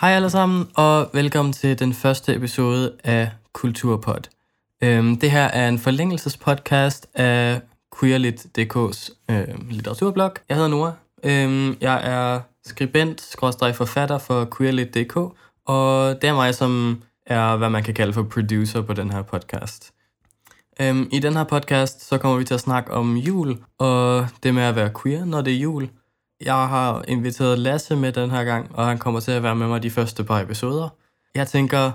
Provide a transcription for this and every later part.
Hej alle sammen, og velkommen til den første episode af Kulturpod. Øhm, det her er en forlængelsespodcast af Queerlit.dk's øhm, litteraturblog. Jeg hedder Nora. Øhm, jeg er skribent, skråstrej forfatter for Queerlit.dk, og det er mig, som er, hvad man kan kalde for producer på den her podcast. Øhm, I den her podcast, så kommer vi til at snakke om jul, og det med at være queer, når det er jul. Jeg har inviteret Lasse med den her gang, og han kommer til at være med mig de første par episoder. Jeg tænker,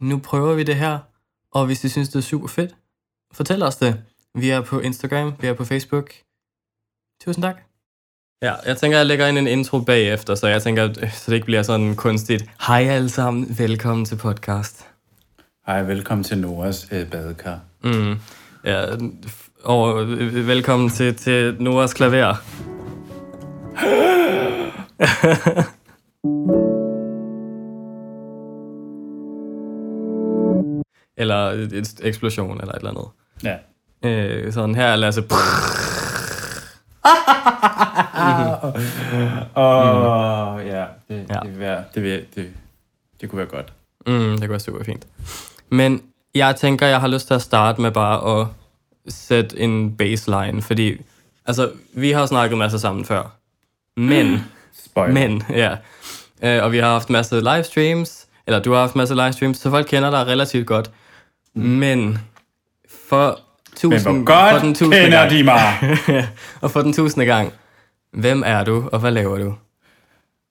nu prøver vi det her, og hvis I synes, det er super fedt, fortæl os det. Vi er på Instagram, vi er på Facebook. Tusind tak. Ja, jeg tænker, jeg lægger ind en intro bagefter, så jeg tænker, så det ikke bliver sådan kunstigt. Hej alle sammen, velkommen til podcast. Hej, velkommen til Noras øh, badekar. Mm. Ja, og øh, velkommen til, til Noras klaver. eller et, et eksplosion, eller et eller andet. Ja. Øh, sådan her, lad os... Åh, oh, ja, det, Ja. det, være, det, vil, det, det kunne være godt. Mm, det kunne være super fint. Men jeg tænker, jeg har lyst til at starte med bare at sætte en baseline, fordi altså, vi har snakket masser sammen før. Men, Spoiler. men, ja. Øh, og vi har haft masser af livestreams, eller du har haft masser af livestreams, så folk kender dig relativt godt. Men for Men tusind, hvor godt for den tusinde kender gang, de mig. og for den tusinde gang, hvem er du, og hvad laver du?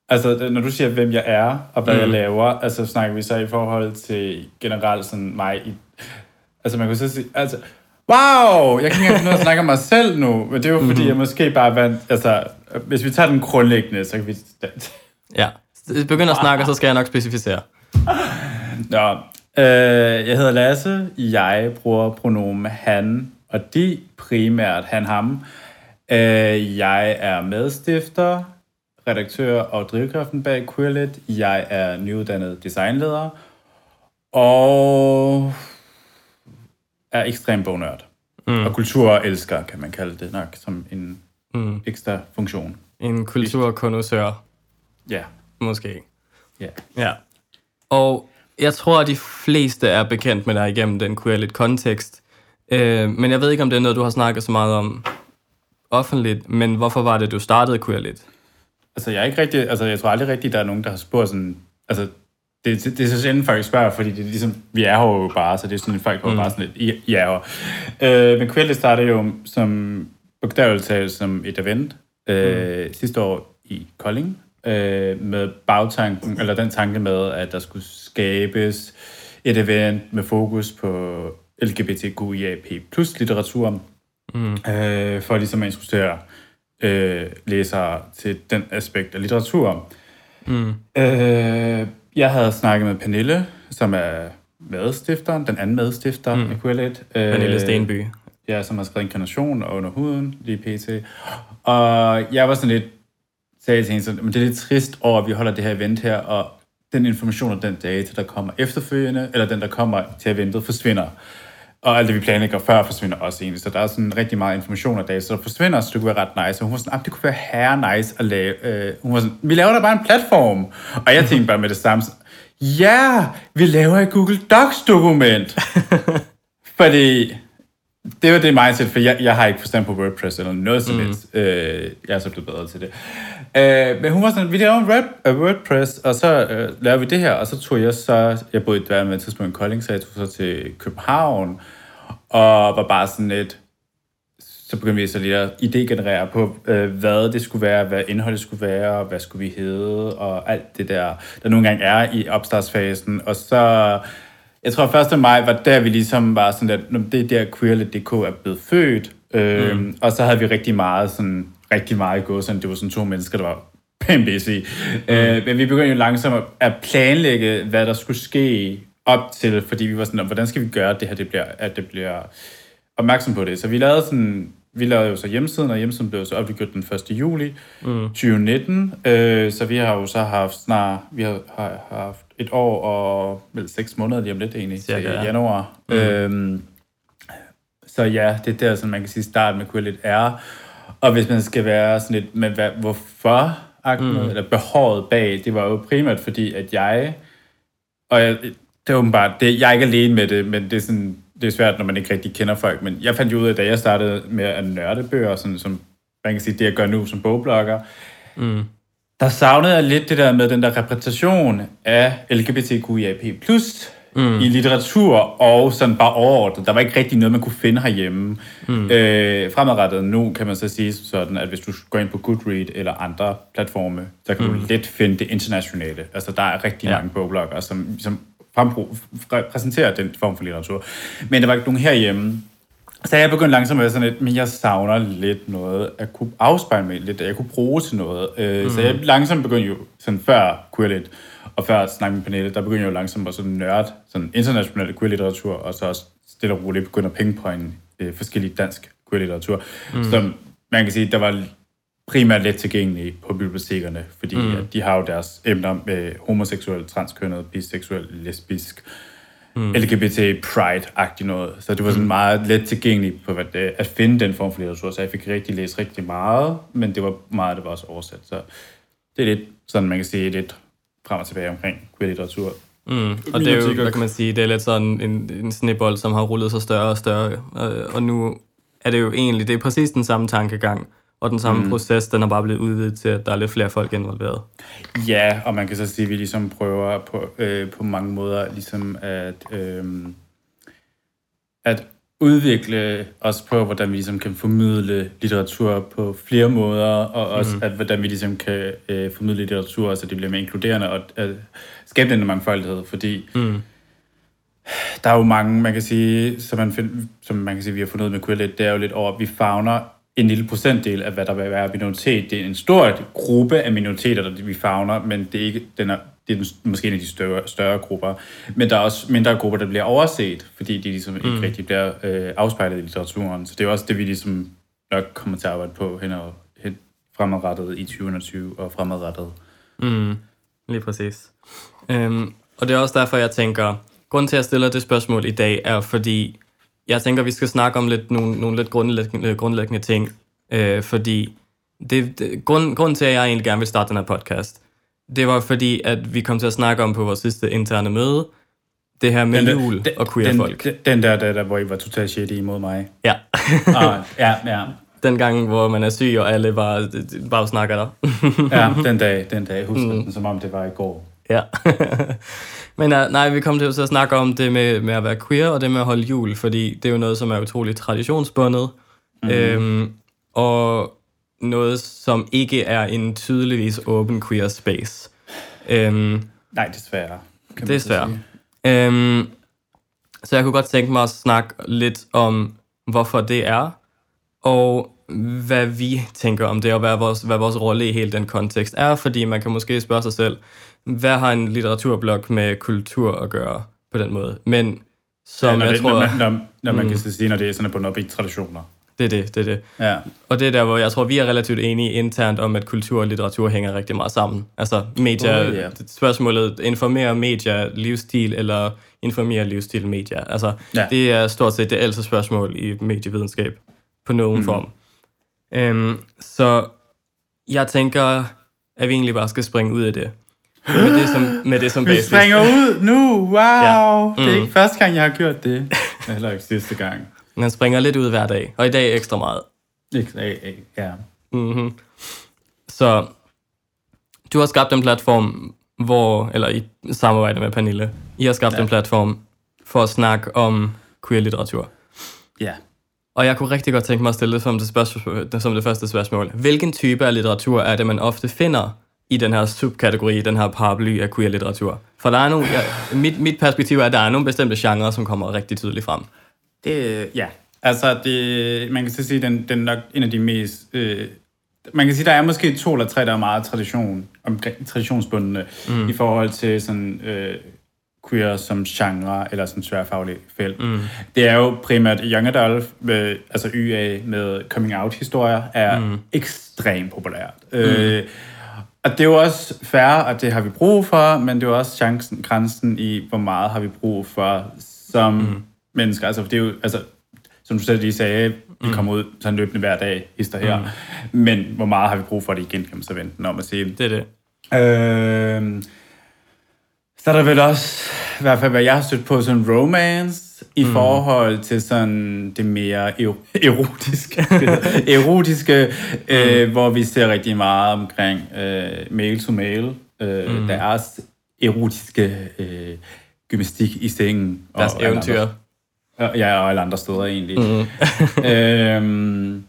Altså, når du siger, hvem jeg er, og hvad mm. jeg laver, altså snakker vi så i forhold til generelt sådan mig i... Altså, man kunne så sige, altså, wow, jeg kan ikke engang finde ud af at snakke om mig selv nu, men det er jo fordi, Mhm. jeg måske bare vandt, altså, hvis vi tager den grundlæggende, så kan vi... Ja, begynd at snakke, og så skal jeg nok specificere. Nå, øh, jeg hedder Lasse. Jeg bruger pronomen han og de, primært han, ham. Øh, jeg er medstifter, redaktør og drivkraften bag Queerlit. Jeg er nyuddannet designleder. Og er ekstrem bognørd. Mm. Og kulturelsker, kan man kalde det nok, som en Mm. ekstra funktion. En kulturkonnoisseur, Ja. måske. ja. Ja. Og jeg tror, at de fleste er bekendt med dig igennem den queerlit kontekst. Øh, men jeg ved ikke, om det er noget, du har snakket så meget om offentligt, men hvorfor var det, du startede queerlit? Altså, jeg er ikke rigtig, altså, jeg tror aldrig rigtigt, der er nogen, der har spurgt sådan, altså, det, det, det er så sjældent, folk spørger, fordi det er ligesom, vi er her jo bare, så det er sådan, folk mm. bare sådan lidt, I, I er her. Øh, men Queerly startede jo som, bogstaveligt talt, som et event øh, mm. sidste år i Kolding, øh, med bagtanken, eller den tanke med, at der skulle skabes et event med fokus på LGBTQIAP plus litteratur, mm. øh, for ligesom at introducere øh, læsere til den aspekt af litteratur. Mm. Øh, jeg havde snakket med Pernille, som er medstifteren, den anden medstifter mm. af Quillet. Øh, Pernille Stenby. Ja, som har skrevet Inkarnation og Under Huden, lige pt. Og jeg var sådan lidt, sagde til hende, sådan, men det er lidt trist over, at vi holder det her event her, og den information og den data, der kommer efterfølgende, eller den, der kommer til eventet, forsvinder. Og alt det, vi planlægger før, forsvinder også egentlig. Så der er sådan rigtig meget information og data, så der forsvinder, så det kunne være ret nice. Og hun var sådan, ah, det kunne være herre nice at lave. Øh, hun var sådan, vi laver da bare en platform. Og jeg tænkte bare med det samme, ja, vi laver et Google Docs-dokument. Fordi det var det mindset, for jeg, jeg har ikke forstand på WordPress eller noget som helst. Mm. Øh, jeg er så blevet bedre til det. Øh, men hun var sådan, vi laver en Word, uh, WordPress, og så øh, laver vi det her, og så tog jeg så, jeg boede i Dværgen med et tidspunkt i Kolding, så jeg tog så til København, og var bare sådan lidt, så begyndte vi så lige at idégenerere på, øh, hvad det skulle være, hvad indholdet skulle være, hvad skulle vi hedde, og alt det der, der nogle gange er i opstartsfasen. Og så, jeg tror 1. maj var der, vi ligesom var sådan, at "Nå, det er der Queerlet.dk er blevet født. Øh, mm. Og så havde vi rigtig meget sådan, rigtig meget gået, sådan, det var sådan to mennesker, der var pænt busy. Mm. Øh, men vi begyndte jo langsomt at planlægge, hvad der skulle ske op til, fordi vi var sådan, hvordan skal vi gøre det her, det bliver, at det bliver opmærksom på det. Så vi lavede sådan, vi lavede jo så hjemmesiden, og hjemmesiden blev så opgjort den 1. juli mm. 2019. Øh, så vi har jo så haft snart, vi har, har haft et år og vel seks måneder lige om lidt egentlig, Cirka, til ja. januar. Mm. Øhm, så ja, det er der, sådan man kan sige, start med Quillet er. Og hvis man skal være sådan lidt, men hvad, hvorfor mm. eller behovet bag, det var jo primært fordi, at jeg, og jeg, det er åbenbart, det, jeg er ikke alene med det, men det er, sådan, det er svært, når man ikke rigtig kender folk, men jeg fandt jo ud af, da jeg startede med at nørde bøger, sådan, som man kan sige, det jeg gør nu som bogblogger, mm. Der savnede jeg lidt det der med den der repræsentation af LGBTQIAP+, mm. i litteratur og sådan bare overordnet. Der var ikke rigtig noget, man kunne finde herhjemme. Mm. Øh, fremadrettet nu kan man så sige sådan, at hvis du går ind på Goodread eller andre platforme, så kan mm. du let finde det internationale. Altså, der er rigtig ja. mange bogblogger, som, som præsenterer den form for litteratur. Men der var ikke nogen herhjemme. Så jeg begyndte langsomt at være sådan lidt, men jeg savner lidt noget at kunne afspejle mig lidt, at jeg kunne bruge til noget. Øh, mm. Så jeg langsomt begyndte jo, sådan før lidt, og før at snakke med panelet, der begyndte jeg jo langsomt at sådan nørde sådan international queer-litteratur, og så også stille og roligt begynde at pengepointe øh, forskellige dansk queer-litteratur, mm. som man kan sige, der var primært let tilgængelige på bibliotekerne, fordi mm. at de har jo deres emner med homoseksuel, transkønnet, biseksuel, lesbisk, mm. LGBT, pride-agtigt noget. Så det var sådan mm. meget let tilgængeligt på hvad det, at finde den form for litteratur, så jeg fik rigtig læst rigtig meget, men det var meget, det var også oversat. Så det er lidt sådan, man kan sige, lidt frem og tilbage omkring queer-litteratur. Mm. Og det er jo, hvad kan man sige, det er lidt sådan en, en snibbold, som har rullet sig større og større. Og, og nu er det jo egentlig, det er præcis den samme tankegang, og den samme mm. proces, den er bare blevet udvidet til, at der er lidt flere folk involveret. Ja, og man kan så sige, at vi ligesom prøver på, øh, på mange måder ligesom at, øh, at udvikle os på, hvordan vi ligesom kan formidle litteratur på flere måder, og også mm. at, hvordan vi ligesom kan øh, formidle litteratur, så det bliver mere inkluderende og øh, skabe den mangfoldighed, fordi mm. der er jo mange, man kan sige, som man, find, som man kan sige, vi har fundet ud med Quillet, det er jo lidt over, at vi fagner en lille procentdel af, hvad der vil være minoritet. Det er en stor gruppe af minoriteter, der vi fagner, men det er, ikke, den er, det er måske en af de større, større grupper. Men der er også mindre grupper, der bliver overset, fordi de ligesom mm. ikke rigtig bliver øh, afspejlet i litteraturen. Så det er også det, vi ligesom nok kommer til at arbejde på hen, og, hen fremadrettet i 2020 og fremadrettet. Mm, lige præcis. Øhm, og det er også derfor, jeg tænker, grunden til, at jeg stiller det spørgsmål i dag, er fordi, jeg tænker, vi skal snakke om lidt, nogle, nogle lidt grundlæggende, grundlæggende ting, øh, fordi det, det, grund, grunden til, at jeg egentlig gerne vil starte den her podcast, det var fordi, at vi kom til at snakke om på vores sidste interne møde, det her med den, jul den, og queer-folk. Den, den der, der, der, hvor I var totalt shit imod mig. Ja. ah, ja, ja. Den gang, hvor man er syg, og alle bare, bare snakker der. ja, den dag, den dag. Husk mm. den, som om det var i går. Ja. Men uh, nej, vi kommer til at snakke om det med, med at være queer, og det med at holde jul, fordi det er jo noget, som er utroligt traditionsbundet. Mm. Øhm, og noget, som ikke er en tydeligvis åben queer space. Øhm, Nej, desværre. Kan desværre. Øhm, så jeg kunne godt tænke mig at snakke lidt om, hvorfor det er, og hvad vi tænker om det, og hvad vores, hvad vores rolle i hele den kontekst er, fordi man kan måske spørge sig selv, hvad har en litteraturblog med kultur at gøre på den måde? Men som ja, jeg det, tror... Når man, når, når man mm, kan sige, når det er sådan på i traditioner. Det er det, det er det. Ja. Og det er der, hvor jeg tror, vi er relativt enige internt om, at kultur og litteratur hænger rigtig meget sammen. Altså media, oh, yeah. spørgsmålet, informere media livsstil, eller informere livsstil media. Altså, ja. det er stort set det ældste spørgsmål i medievidenskab på nogen mm. form. Um, så jeg tænker, at vi egentlig bare skal springe ud af det. Med det som, med det som basis. Vi springer ud nu, wow! Ja. Mm. Det er ikke første gang, jeg har gjort det. Heller ikke sidste gang. Man springer lidt ud hver dag, og i dag ekstra meget. Ikke, ja. Mm-hmm. Så du har skabt en platform, hvor, eller i samarbejde med Pernille, I har skabt ja. en platform for at snakke om queer-litteratur. Ja. Og jeg kunne rigtig godt tænke mig at stille det som det, spørgsmål, som det første spørgsmål. Hvilken type af litteratur er det, man ofte finder i den her subkategori, den her paraply af queer-litteratur? For der er nogle, ja, mit, mit perspektiv er, at der er nogle bestemte genrer, som kommer rigtig tydeligt frem. Det, ja, altså det, man kan så sige, den, den er nok en af de mest... Øh, man kan sige, der er måske to eller tre, der er meget tradition, omkring, traditionsbundne mm. i forhold til sådan øh, queer som genre eller som tværfaglig felt. Mm. Det er jo primært Young Adult, med, altså YA med coming out historier, er mm. ekstremt populært. Mm. Øh, og det er jo også fair, at det har vi brug for, men det er jo også chancen, grænsen i, hvor meget har vi brug for som mm. mennesker. Altså, det er jo, altså, som du selv lige sagde, vi kommer ud sådan løbende hver dag, hister her. Mm. Men hvor meget har vi brug for det igen, kan man så vente om at sige. Det er det. Øh, så er der vel også, i hvert fald hvad jeg har stødt på, sådan romance i mm. forhold til sådan det mere ero- erotiske, erotiske mm. øh, hvor vi ser rigtig meget omkring øh, mail to mail. Øh, mm. Der er også erotiske øh, gymnastik i sengen. Deres og eventyr. Andre, ja, og alle andre steder egentlig. Mm. øhm,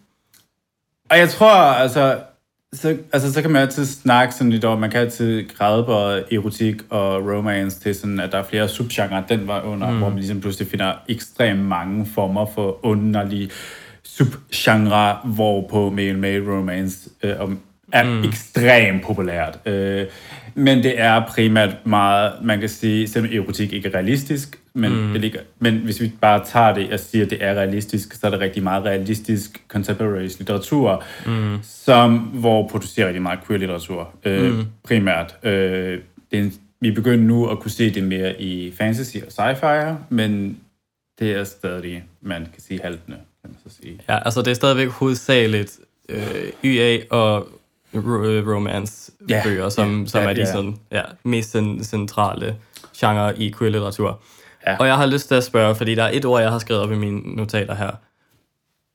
og jeg tror, altså, så, altså, så kan man altid snakke sådan lidt over, man kan altid græde erotik og romance til sådan, at der er flere subgenre, den var under, mm. hvor man ligesom pludselig finder ekstremt mange former for underlige subgenre, hvor på male male romance øh, er mm. ekstremt populært. Øh, men det er primært meget, man kan sige, selvom erotik ikke er realistisk, men, mm. det ligger, men hvis vi bare tager det og siger, at det er realistisk, så er det rigtig meget realistisk contemporary litteratur, mm. som, hvor producerer rigtig meget queer litteratur, øh, mm. primært. Øh, det er en, vi begynder nu at kunne se det mere i fantasy og sci-fi, men det er stadig, man kan sige, haltende, kan man så sige. Ja, altså det er stadigvæk hovedsageligt øh, YA og romance-bøger, ja, som, ja, som ja, er de ja. Sådan, ja, mest centrale genre i queer-litteratur. Ja. Og jeg har lyst til at spørge, fordi der er et ord, jeg har skrevet op i mine notater her.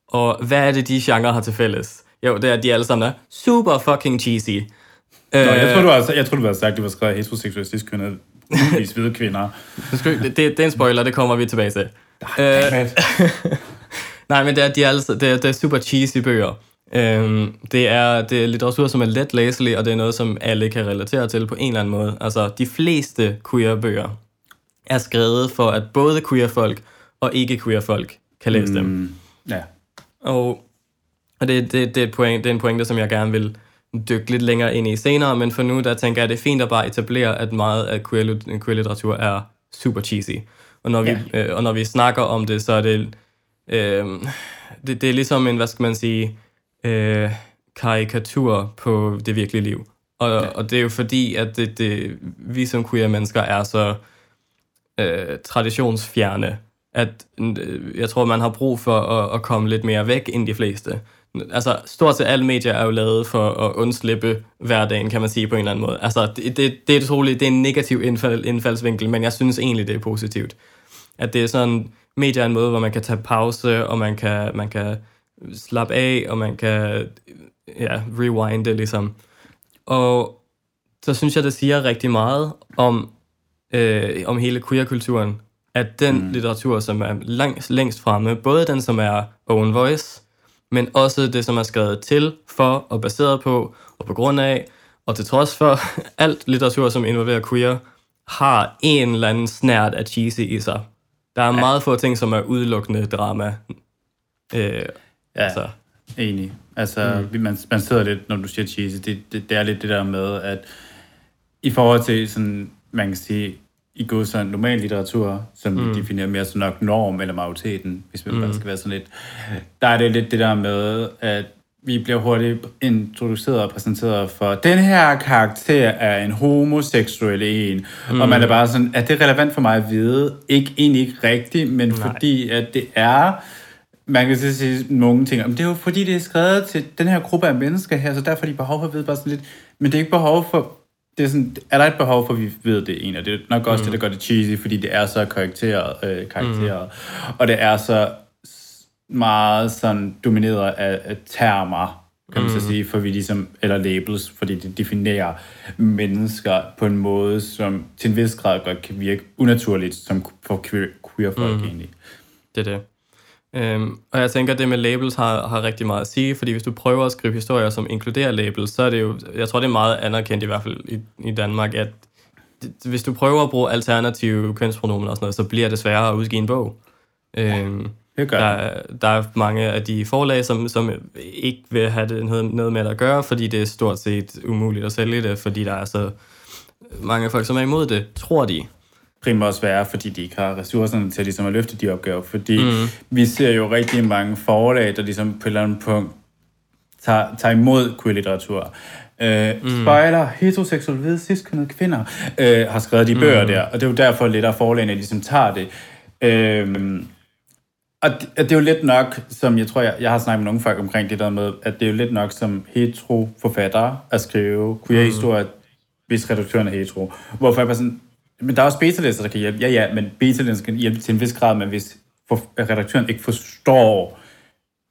Og hvad er det, de genre har til fælles? Jo, det er, at de alle sammen er super fucking cheesy. Nå, jeg tror, du har, jeg tror, du har sagt, at det var skrevet heteroseksualistisk kønnet, hvide kvinder. det, det, det er en spoiler, det kommer vi tilbage til. Nej, Nej, men det er, de er, altså, det er, det er super cheesy bøger. Øhm, det, er, det er litteratur, som er let læselig, og det er noget, som alle kan relatere til på en eller anden måde. Altså, de fleste queer-bøger er skrevet for, at både queer-folk og ikke-queer-folk kan læse mm, dem. Ja. Og, og det, det, det, er et point, det er en pointe, som jeg gerne vil dykke lidt længere ind i senere, men for nu, der tænker jeg, at det er fint at bare etablere, at meget af queer-litteratur er super cheesy. Og når, vi, ja. øh, og når vi snakker om det, så er det, øh, det, det er ligesom en, hvad skal man sige, øh, karikatur på det virkelige liv. Og, ja. og det er jo fordi, at det, det, vi som queer mennesker er så øh, traditionsfjerne, at øh, jeg tror, man har brug for at, at komme lidt mere væk end de fleste. Altså, stort set alle medier er jo lavet for at undslippe hverdagen, kan man sige på en eller anden måde. Altså, det, det, det er troligt, det er en negativ indfald, indfaldsvinkel, men jeg synes egentlig, det er positivt. At det er sådan, medier er en måde, hvor man kan tage pause, og man kan, man kan slappe af, og man kan ja, rewinde ligesom. Og så synes jeg, det siger rigtig meget om, øh, om hele queer-kulturen, at den mm. litteratur, som er langs, længst fremme, både den, som er own voice, men også det, som er skrevet til, for og baseret på, og på grund af, og til trods for alt litteratur, som involverer queer, har en eller anden snært af cheesy i sig. Der er ja. meget få ting, som er udelukkende drama. Øh, Ja, altså. enig. Altså, mm. man, man sidder lidt, når du siger cheesy, det, det, det er lidt det der med, at i forhold til sådan, man kan sige, i god sådan normal litteratur, som mm. vi definerer mere som nok norm eller majoriteten, hvis man mm. skal være sådan lidt, der er det lidt det der med, at vi bliver hurtigt introduceret og præsenteret for, den her karakter er en homoseksuel en, mm. og man er bare sådan, er det relevant for mig at vide? Ikke egentlig ikke rigtigt, men Nej. fordi at det er man kan sige nogle ting, men det er jo fordi, det er skrevet til den her gruppe af mennesker her, så derfor er de behov for at vide bare sådan lidt, men det er ikke behov for, det er, sådan, er der et behov for, at vi ved det en, og det er nok også mm. det, der gør det cheesy, fordi det er så karakteret, øh, karakteret mm. og det er så meget sådan domineret af, af termer, kan man mm. så sige, for vi ligesom, eller labels, fordi det definerer mennesker på en måde, som til en vis grad godt kan virke unaturligt, som for queer, queer folk mm. egentlig. Det er det. Øhm, og jeg tænker, at det med labels har, har rigtig meget at sige, fordi hvis du prøver at skrive historier, som inkluderer labels, så er det jo, jeg tror, det er meget anerkendt i hvert fald i, i Danmark, at hvis du prøver at bruge alternative kønspronomen og sådan noget, så bliver det sværere at udgive en bog. Øhm, det gør der, der er mange af de forlag, som, som ikke vil have det noget, noget med at gøre, fordi det er stort set umuligt at sælge det, fordi der er så mange folk, som er imod det, tror de primært også være, fordi de ikke har ressourcerne til ligesom at løfte de opgaver. Fordi mm. vi ser jo rigtig mange forlag, der ligesom på et eller andet punkt tager, tager imod queer-litteratur. Øh, mm. Spejler, heteroseksuelle, hvide, cis kvinder, øh, har skrevet de bøger mm. der, og det er jo derfor lidt af forlagene ligesom tager det. Øh, Og det, og det er jo lidt nok, som jeg tror, jeg, jeg har snakket med nogle folk omkring det der med, at det er jo lidt nok som hetero forfattere at skrive queer-historier, mm. hvis redaktøren er hetero. Hvorfor jeg bare sådan, men der er også beta der kan hjælpe. Ja, ja, men beta kan hjælpe til en vis grad, men hvis for, redaktøren ikke forstår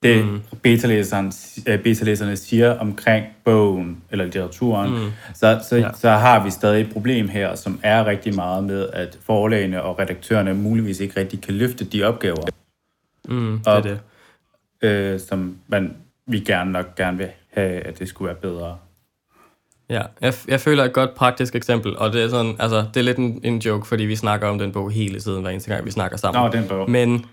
det, mm. beta-læseren, øh, beta-læserne siger omkring bogen eller litteraturen, mm. så, så, ja. så har vi stadig et problem her, som er rigtig meget med, at forlagene og redaktørerne muligvis ikke rigtig kan løfte de opgaver, mm, det er det. Øh, som man, vi gerne nok gerne vil have, at det skulle være bedre. Ja, jeg, jeg føler et godt praktisk eksempel, og det er sådan, altså, det er lidt en, en joke, fordi vi snakker om den bog hele tiden, hver eneste gang, vi snakker sammen. Nå, den bog. Men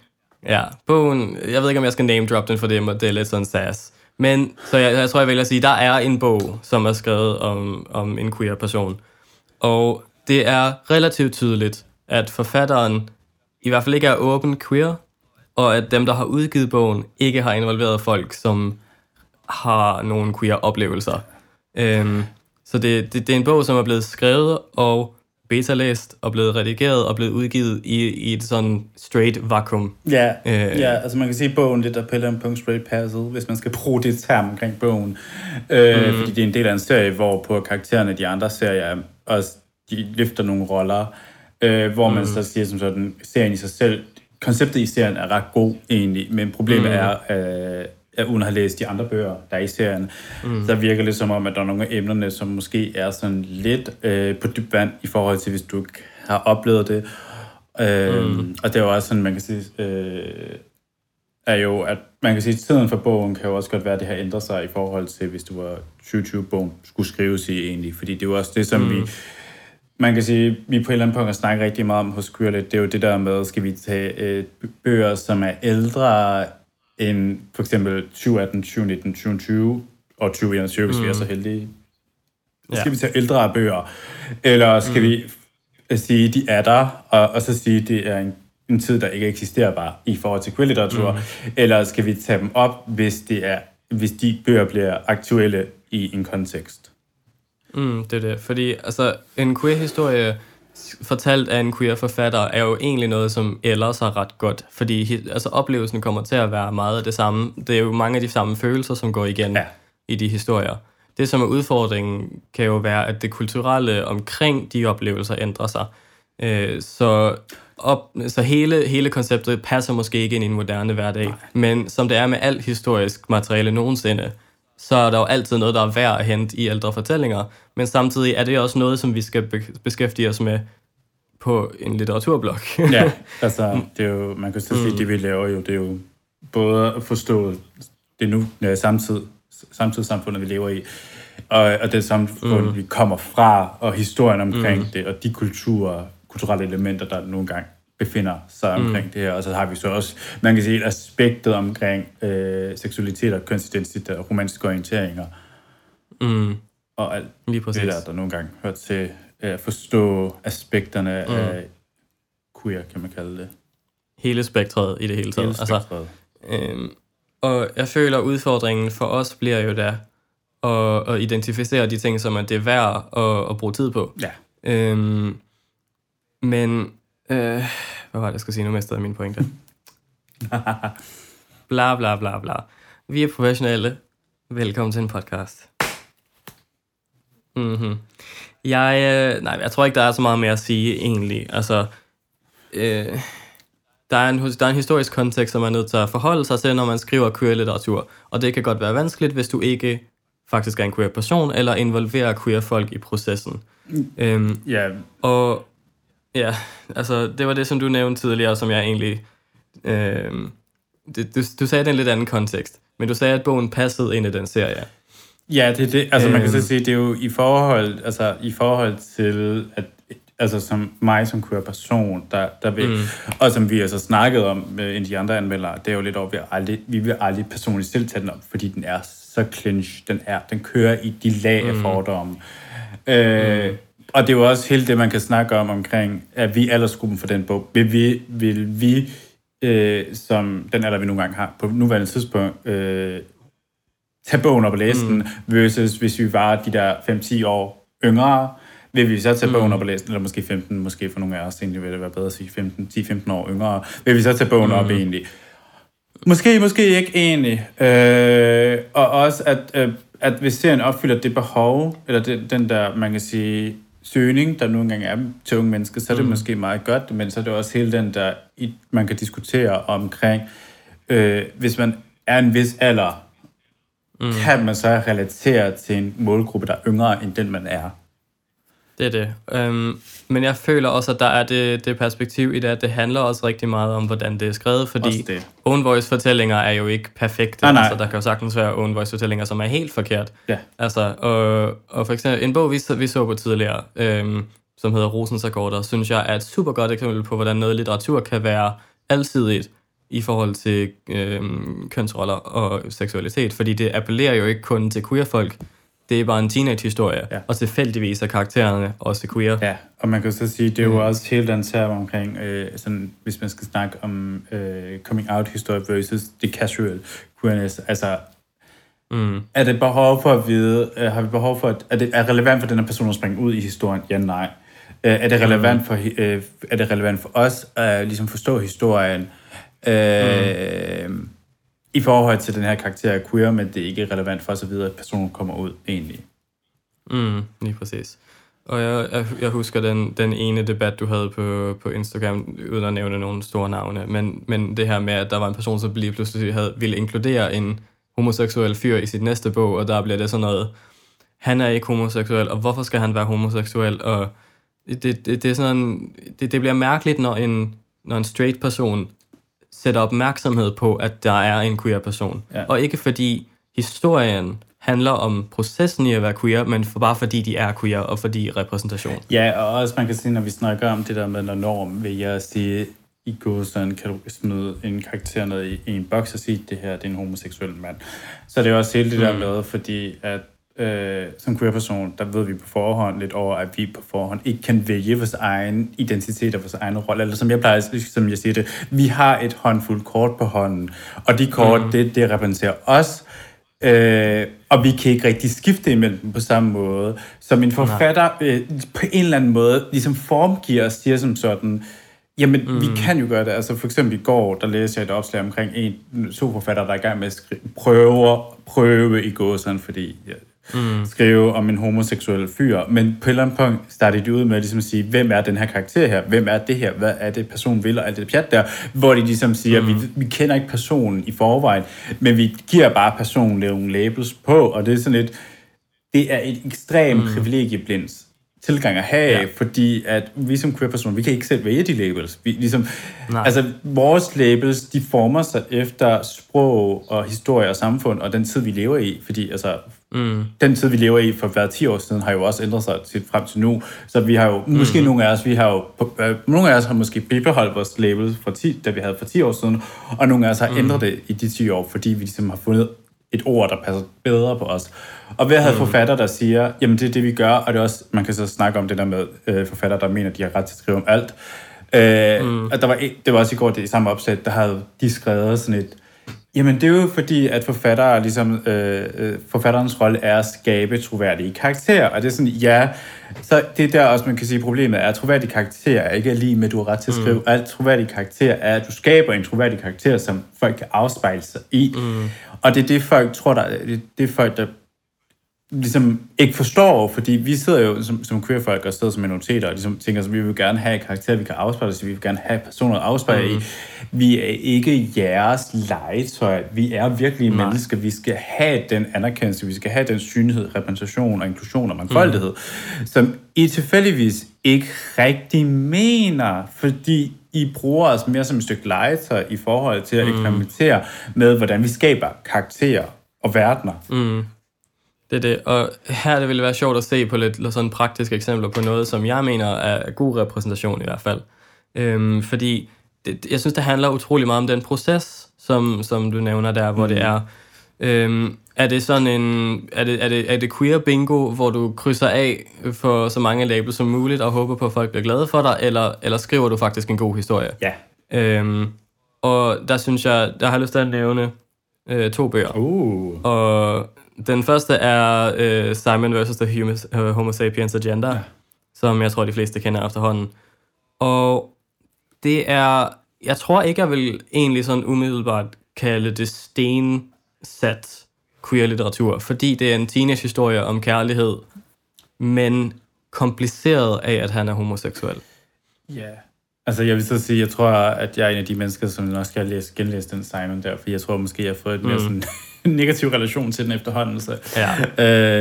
ja, bogen, jeg ved ikke, om jeg skal name drop den for det, men det er lidt sådan sass. Men, så jeg, jeg tror, jeg vil at sige, der er en bog, som er skrevet om, om en queer person. Og det er relativt tydeligt, at forfatteren i hvert fald ikke er åben queer, og at dem, der har udgivet bogen, ikke har involveret folk, som har nogle queer oplevelser. Øhm, så det, det, det er en bog, som er blevet skrevet og beta-læst og blevet redigeret og blevet udgivet i, i et sådan straight vakuum. Ja, øh, ja, altså man kan sige, at bogen lidt er på en punkt straight passed, hvis man skal bruge det term omkring bogen. Øh, mm. Fordi det er en del af en serie, hvor på karaktererne de andre serier også de løfter nogle roller, øh, hvor man mm. så siger som sådan, serien i sig selv, konceptet i serien er ret god egentlig, men problemet mm. er, øh, uden at have læst de andre bøger, der er i serien, mm. så virker det som om, at der er nogle af emnerne, som måske er sådan lidt øh, på dyb vand i forhold til, hvis du ikke har oplevet det. Øh, mm. Og det er jo også sådan, man kan sige, øh, er jo, at man kan sige, at tiden for bogen kan jo også godt være, at det har ændret sig i forhold til, hvis du var 2020-bogen skulle skrives i egentlig. Fordi det er jo også det, som mm. vi man kan sige, vi på et eller andet punkt har snakket rigtig meget om hos Queerlet, det er jo det der med, skal vi tage øh, bøger, som er ældre end for eksempel 2018, 2019, 2020 og 2021, hvis mm. vi er så mm. heldige. Ja. Skal vi tage ældre bøger, eller skal mm. vi sige, de er der, og, og så sige, det er en, en tid, der ikke eksisterer bare i forhold til queer-litteratur, mm. eller skal vi tage dem op, hvis, det er, hvis de bøger bliver aktuelle i en kontekst? Mm, det er det, fordi altså, en queer-historie fortalt af en queer forfatter, er jo egentlig noget, som ellers er ret godt, fordi altså, oplevelsen kommer til at være meget af det samme. Det er jo mange af de samme følelser, som går igen ja. i de historier. Det, som er udfordringen, kan jo være, at det kulturelle omkring de oplevelser ændrer sig. Øh, så op, så hele, hele konceptet passer måske ikke ind i en moderne hverdag, Nej. men som det er med alt historisk materiale nogensinde, så er der jo altid noget, der er værd at hente i ældre fortællinger. Men samtidig er det også noget, som vi skal be- beskæftige os med på en litteraturblog. ja, altså, det er jo, man kan sige, mm. det vi laver jo, det er jo både at forstå det nu ja, samtid, samtidssamfundet, vi lever i, og, og det samfund, mm. vi kommer fra, og historien omkring mm. det, og de kulturer, kulturelle elementer, der nogle gange befinder sig omkring mm. det her. Og så har vi så også, man kan sige, aspektet omkring øh, seksualitet og kønsidentitet og romantiske orienteringer. Mm. Og alt Lige præcis. det der, der nogle gange hører til at øh, forstå aspekterne mm. af queer, kan man kalde det. Hele spektret i det hele taget. Hele altså, spektret. Altså, øhm, og jeg føler, at udfordringen for os bliver jo der at, at identificere de ting, som er det værd at, at bruge tid på. Ja. Øhm, men Øh, hvad var det, jeg skulle sige? Nu mistede jeg min pointe. bla, bla, bla, bla. Vi er professionelle. Velkommen til en podcast. Mm-hmm. Jeg, øh, nej, jeg tror ikke, der er så meget mere at sige, egentlig. Altså, øh, der, er en, der er en historisk kontekst, som man er nødt til at forholde sig til, når man skriver queer-litteratur. Og det kan godt være vanskeligt, hvis du ikke faktisk er en queer person, eller involverer queer folk i processen. Mm. Øhm, ja. Og Ja, altså det var det, som du nævnte tidligere, som jeg egentlig... Øh, det, du, du sagde det i en lidt anden kontekst, men du sagde, at bogen passede ind i den serie. Ja, det er det. Altså man kan så øhm. sige, det er jo i forhold, altså, i forhold til, at altså som mig som queer person, der, der vil, mm. og som vi altså snakket om med de andre anmeldere, det er jo lidt over, vi, aldrig, vi vil aldrig personligt selv tage den op, fordi den er så clinch, den er, den kører i de lag af mm. fordomme. Øh, mm. Og det er jo også hele det, man kan snakke om omkring, at vi aldersgruppen for den bog. Vil vi, vil vi øh, som den alder, vi nogle gange har på nuværende tidspunkt, øh, tage bogen op og læse mm. den, versus hvis vi var de der 5-10 år yngre, vil vi så tage bogen mm. op og læse den, eller måske 15, måske for nogle af os egentlig vil det være bedre at sige 15, 10-15 år yngre, vil vi så tage bogen mm. op egentlig. Måske, måske ikke egentlig. Øh, og også, at, øh, at hvis serien opfylder det behov, eller det, den der, man kan sige, søgning, der nogle gange er til unge mennesker, så er det mm. måske meget godt, men så er det også hele den der, man kan diskutere omkring, øh, hvis man er en vis alder, mm. kan man så relatere til en målgruppe, der er yngre end den, man er. Det er det. Øhm, men jeg føler også, at der er det, det perspektiv i det, at det handler også rigtig meget om, hvordan det er skrevet, fordi own voice fortællinger er jo ikke perfekte. Nej, nej. Altså, der kan jo sagtens være own voice fortællinger, som er helt forkert. Ja. Altså, og, og for eksempel en bog, vi, vi så på tidligere, øhm, som hedder Rosens Akkorder, synes jeg er et super godt eksempel på, hvordan noget litteratur kan være alsidigt i forhold til øhm, kønsroller og seksualitet, fordi det appellerer jo ikke kun til queer-folk, det er bare en teenage-historie, ja. og tilfældigvis er karaktererne også queer. Ja, og man kan så sige, det er jo mm. også helt den term omkring, øh, sådan, hvis man skal snakke om øh, coming-out-historie versus the casual queerness, altså Mm. Er det behov for at vide, øh, har vi behov for, at er det er relevant for den her person at springe ud i historien? Ja, nej. Øh, er det relevant mm. for, øh, er det relevant for os at ligesom forstå historien? Øh, mm i forhold til den her karakter er queer, men det er ikke relevant for så at at personen kommer ud egentlig. Mm, lige præcis. Og jeg, jeg, jeg husker den, den ene debat, du havde på, på Instagram, uden at nævne nogle store navne, men, men det her med, at der var en person, som lige pludselig havde, ville inkludere en homoseksuel fyr i sit næste bog, og der bliver det sådan noget, han er ikke homoseksuel, og hvorfor skal han være homoseksuel? Og det, det, det, er sådan, det, det bliver mærkeligt, når en, når en straight person sætter opmærksomhed på, at der er en queer person. Ja. Og ikke fordi historien handler om processen i at være queer, men for, bare fordi de er queer, og fordi repræsentation. Ja, og også man kan sige, når vi snakker om det der med, når norm, vil jeg sige, i sådan kan du smide en karakter ned i, i en boks og sige, det her det er en homoseksuel mand. Så det er også hele det der mm. med, fordi at øh, som queer-person, der ved vi på forhånd lidt over, at vi på forhånd ikke kan vælge vores egen identitet og vores egen rolle. Eller som jeg plejer, som jeg siger det, vi har et håndfuldt kort på hånden, og de kort, mm. det, det repræsenterer os, Øh, og vi kan ikke rigtig skifte imellem dem på samme måde. Som en forfatter øh, på en eller anden måde ligesom formgiver os, siger som sådan, Jamen, mm. vi kan jo gøre det. Altså, for eksempel i går, der læste jeg et opslag omkring en, to forfatter, der er i gang med at skrive, prøve, prøve i gåseren, fordi ja, mm. skrive om en homoseksuel fyr, men på et eller andet punkt starter de ud med ligesom at sige, hvem er den her karakter her? Hvem er det her? Hvad er det, personen vil? Og alt det pjat der, hvor de ligesom siger, mm. vi, vi kender ikke personen i forvejen, men vi giver bare personen nogle labels på, og det er sådan lidt, det er et ekstremt mm. privilegieblinds tilgang at have, ja. fordi at vi som queer-personer, vi kan ikke selv vælge de labels. Vi, ligesom, altså, vores labels, de former sig efter sprog og historie og samfund og den tid, vi lever i, fordi altså, mm. den tid, vi lever i for hver 10 år siden, har jo også ændret sig til, frem til nu. Så vi har jo, mm. måske nogle af os, vi har jo, øh, nogle af os har måske bibeholdt vores label fra 10, da vi havde for 10 år siden, og nogle af os har mm. ændret det i de 10 år, fordi vi ligesom har fundet et ord, der passer bedre på os. Og at have mm. forfatter, der siger, jamen det er det, vi gør, og det er også, man kan så snakke om det der med øh, forfatter, der mener, de har ret til at skrive om alt. Øh, mm. Og der var, det var også i går det i samme opsæt, der havde de skrevet sådan et, Jamen, det er jo fordi, at forfattere, ligesom, øh, øh, forfatterens rolle er at skabe troværdige karakterer. Og det er sådan, ja, så det er der også, man kan sige, problemet er, at troværdige karakterer er ikke lige med, at du har ret til at skrive. Mm. Alt troværdige karakter er, at du skaber en troværdig karakter, som folk kan afspejle sig i. Mm. Og det er det, folk tror, der, det, det folk, der ligesom ikke forstår, fordi vi sidder jo som, som queerfolk og sidder som minoriteter og ligesom tænker, at vi vil gerne have karakterer, vi kan afspejle os vi vil gerne have personer at afspejle mm. i. Vi er ikke jeres legetøj. Vi er virkelig Nej. mennesker. Vi skal have den anerkendelse, vi skal have den synlighed, repræsentation og inklusion og mangfoldighed, mm. som I tilfældigvis ikke rigtig mener, fordi I bruger os mere som et stykke legetøj i forhold til at mm. eksperimentere med, hvordan vi skaber karakterer og verdener. Mm. Det er det. Og her det ville være sjovt at se på lidt sådan praktiske eksempler på noget, som jeg mener er god repræsentation i hvert fald. Øhm, fordi det, jeg synes, det handler utrolig meget om den proces, som, som du nævner der, hvor mm. det er... Øhm, er det sådan en... Er det, er, det, er det queer bingo, hvor du krydser af for så mange labels som muligt og håber på, at folk bliver glade for dig, eller, eller skriver du faktisk en god historie? Ja. Øhm, og der synes jeg, der har jeg lyst til at nævne øh, to bøger. Uh. Og den første er øh, Simon vs. The Homo, uh, Homo Sapiens Agenda, ja. som jeg tror, de fleste kender efterhånden. Og det er... Jeg tror ikke, jeg vil egentlig sådan umiddelbart kalde det stensat queer-litteratur, fordi det er en teenage-historie om kærlighed, men kompliceret af, at han er homoseksuel. Ja. Yeah. Altså, jeg vil så sige, jeg tror, at jeg er en af de mennesker, som nok skal læse, genlæse den Simon der, for jeg tror måske, jeg har fået et mere mm. sådan negativ relation til den efterhånden. Så. Ja.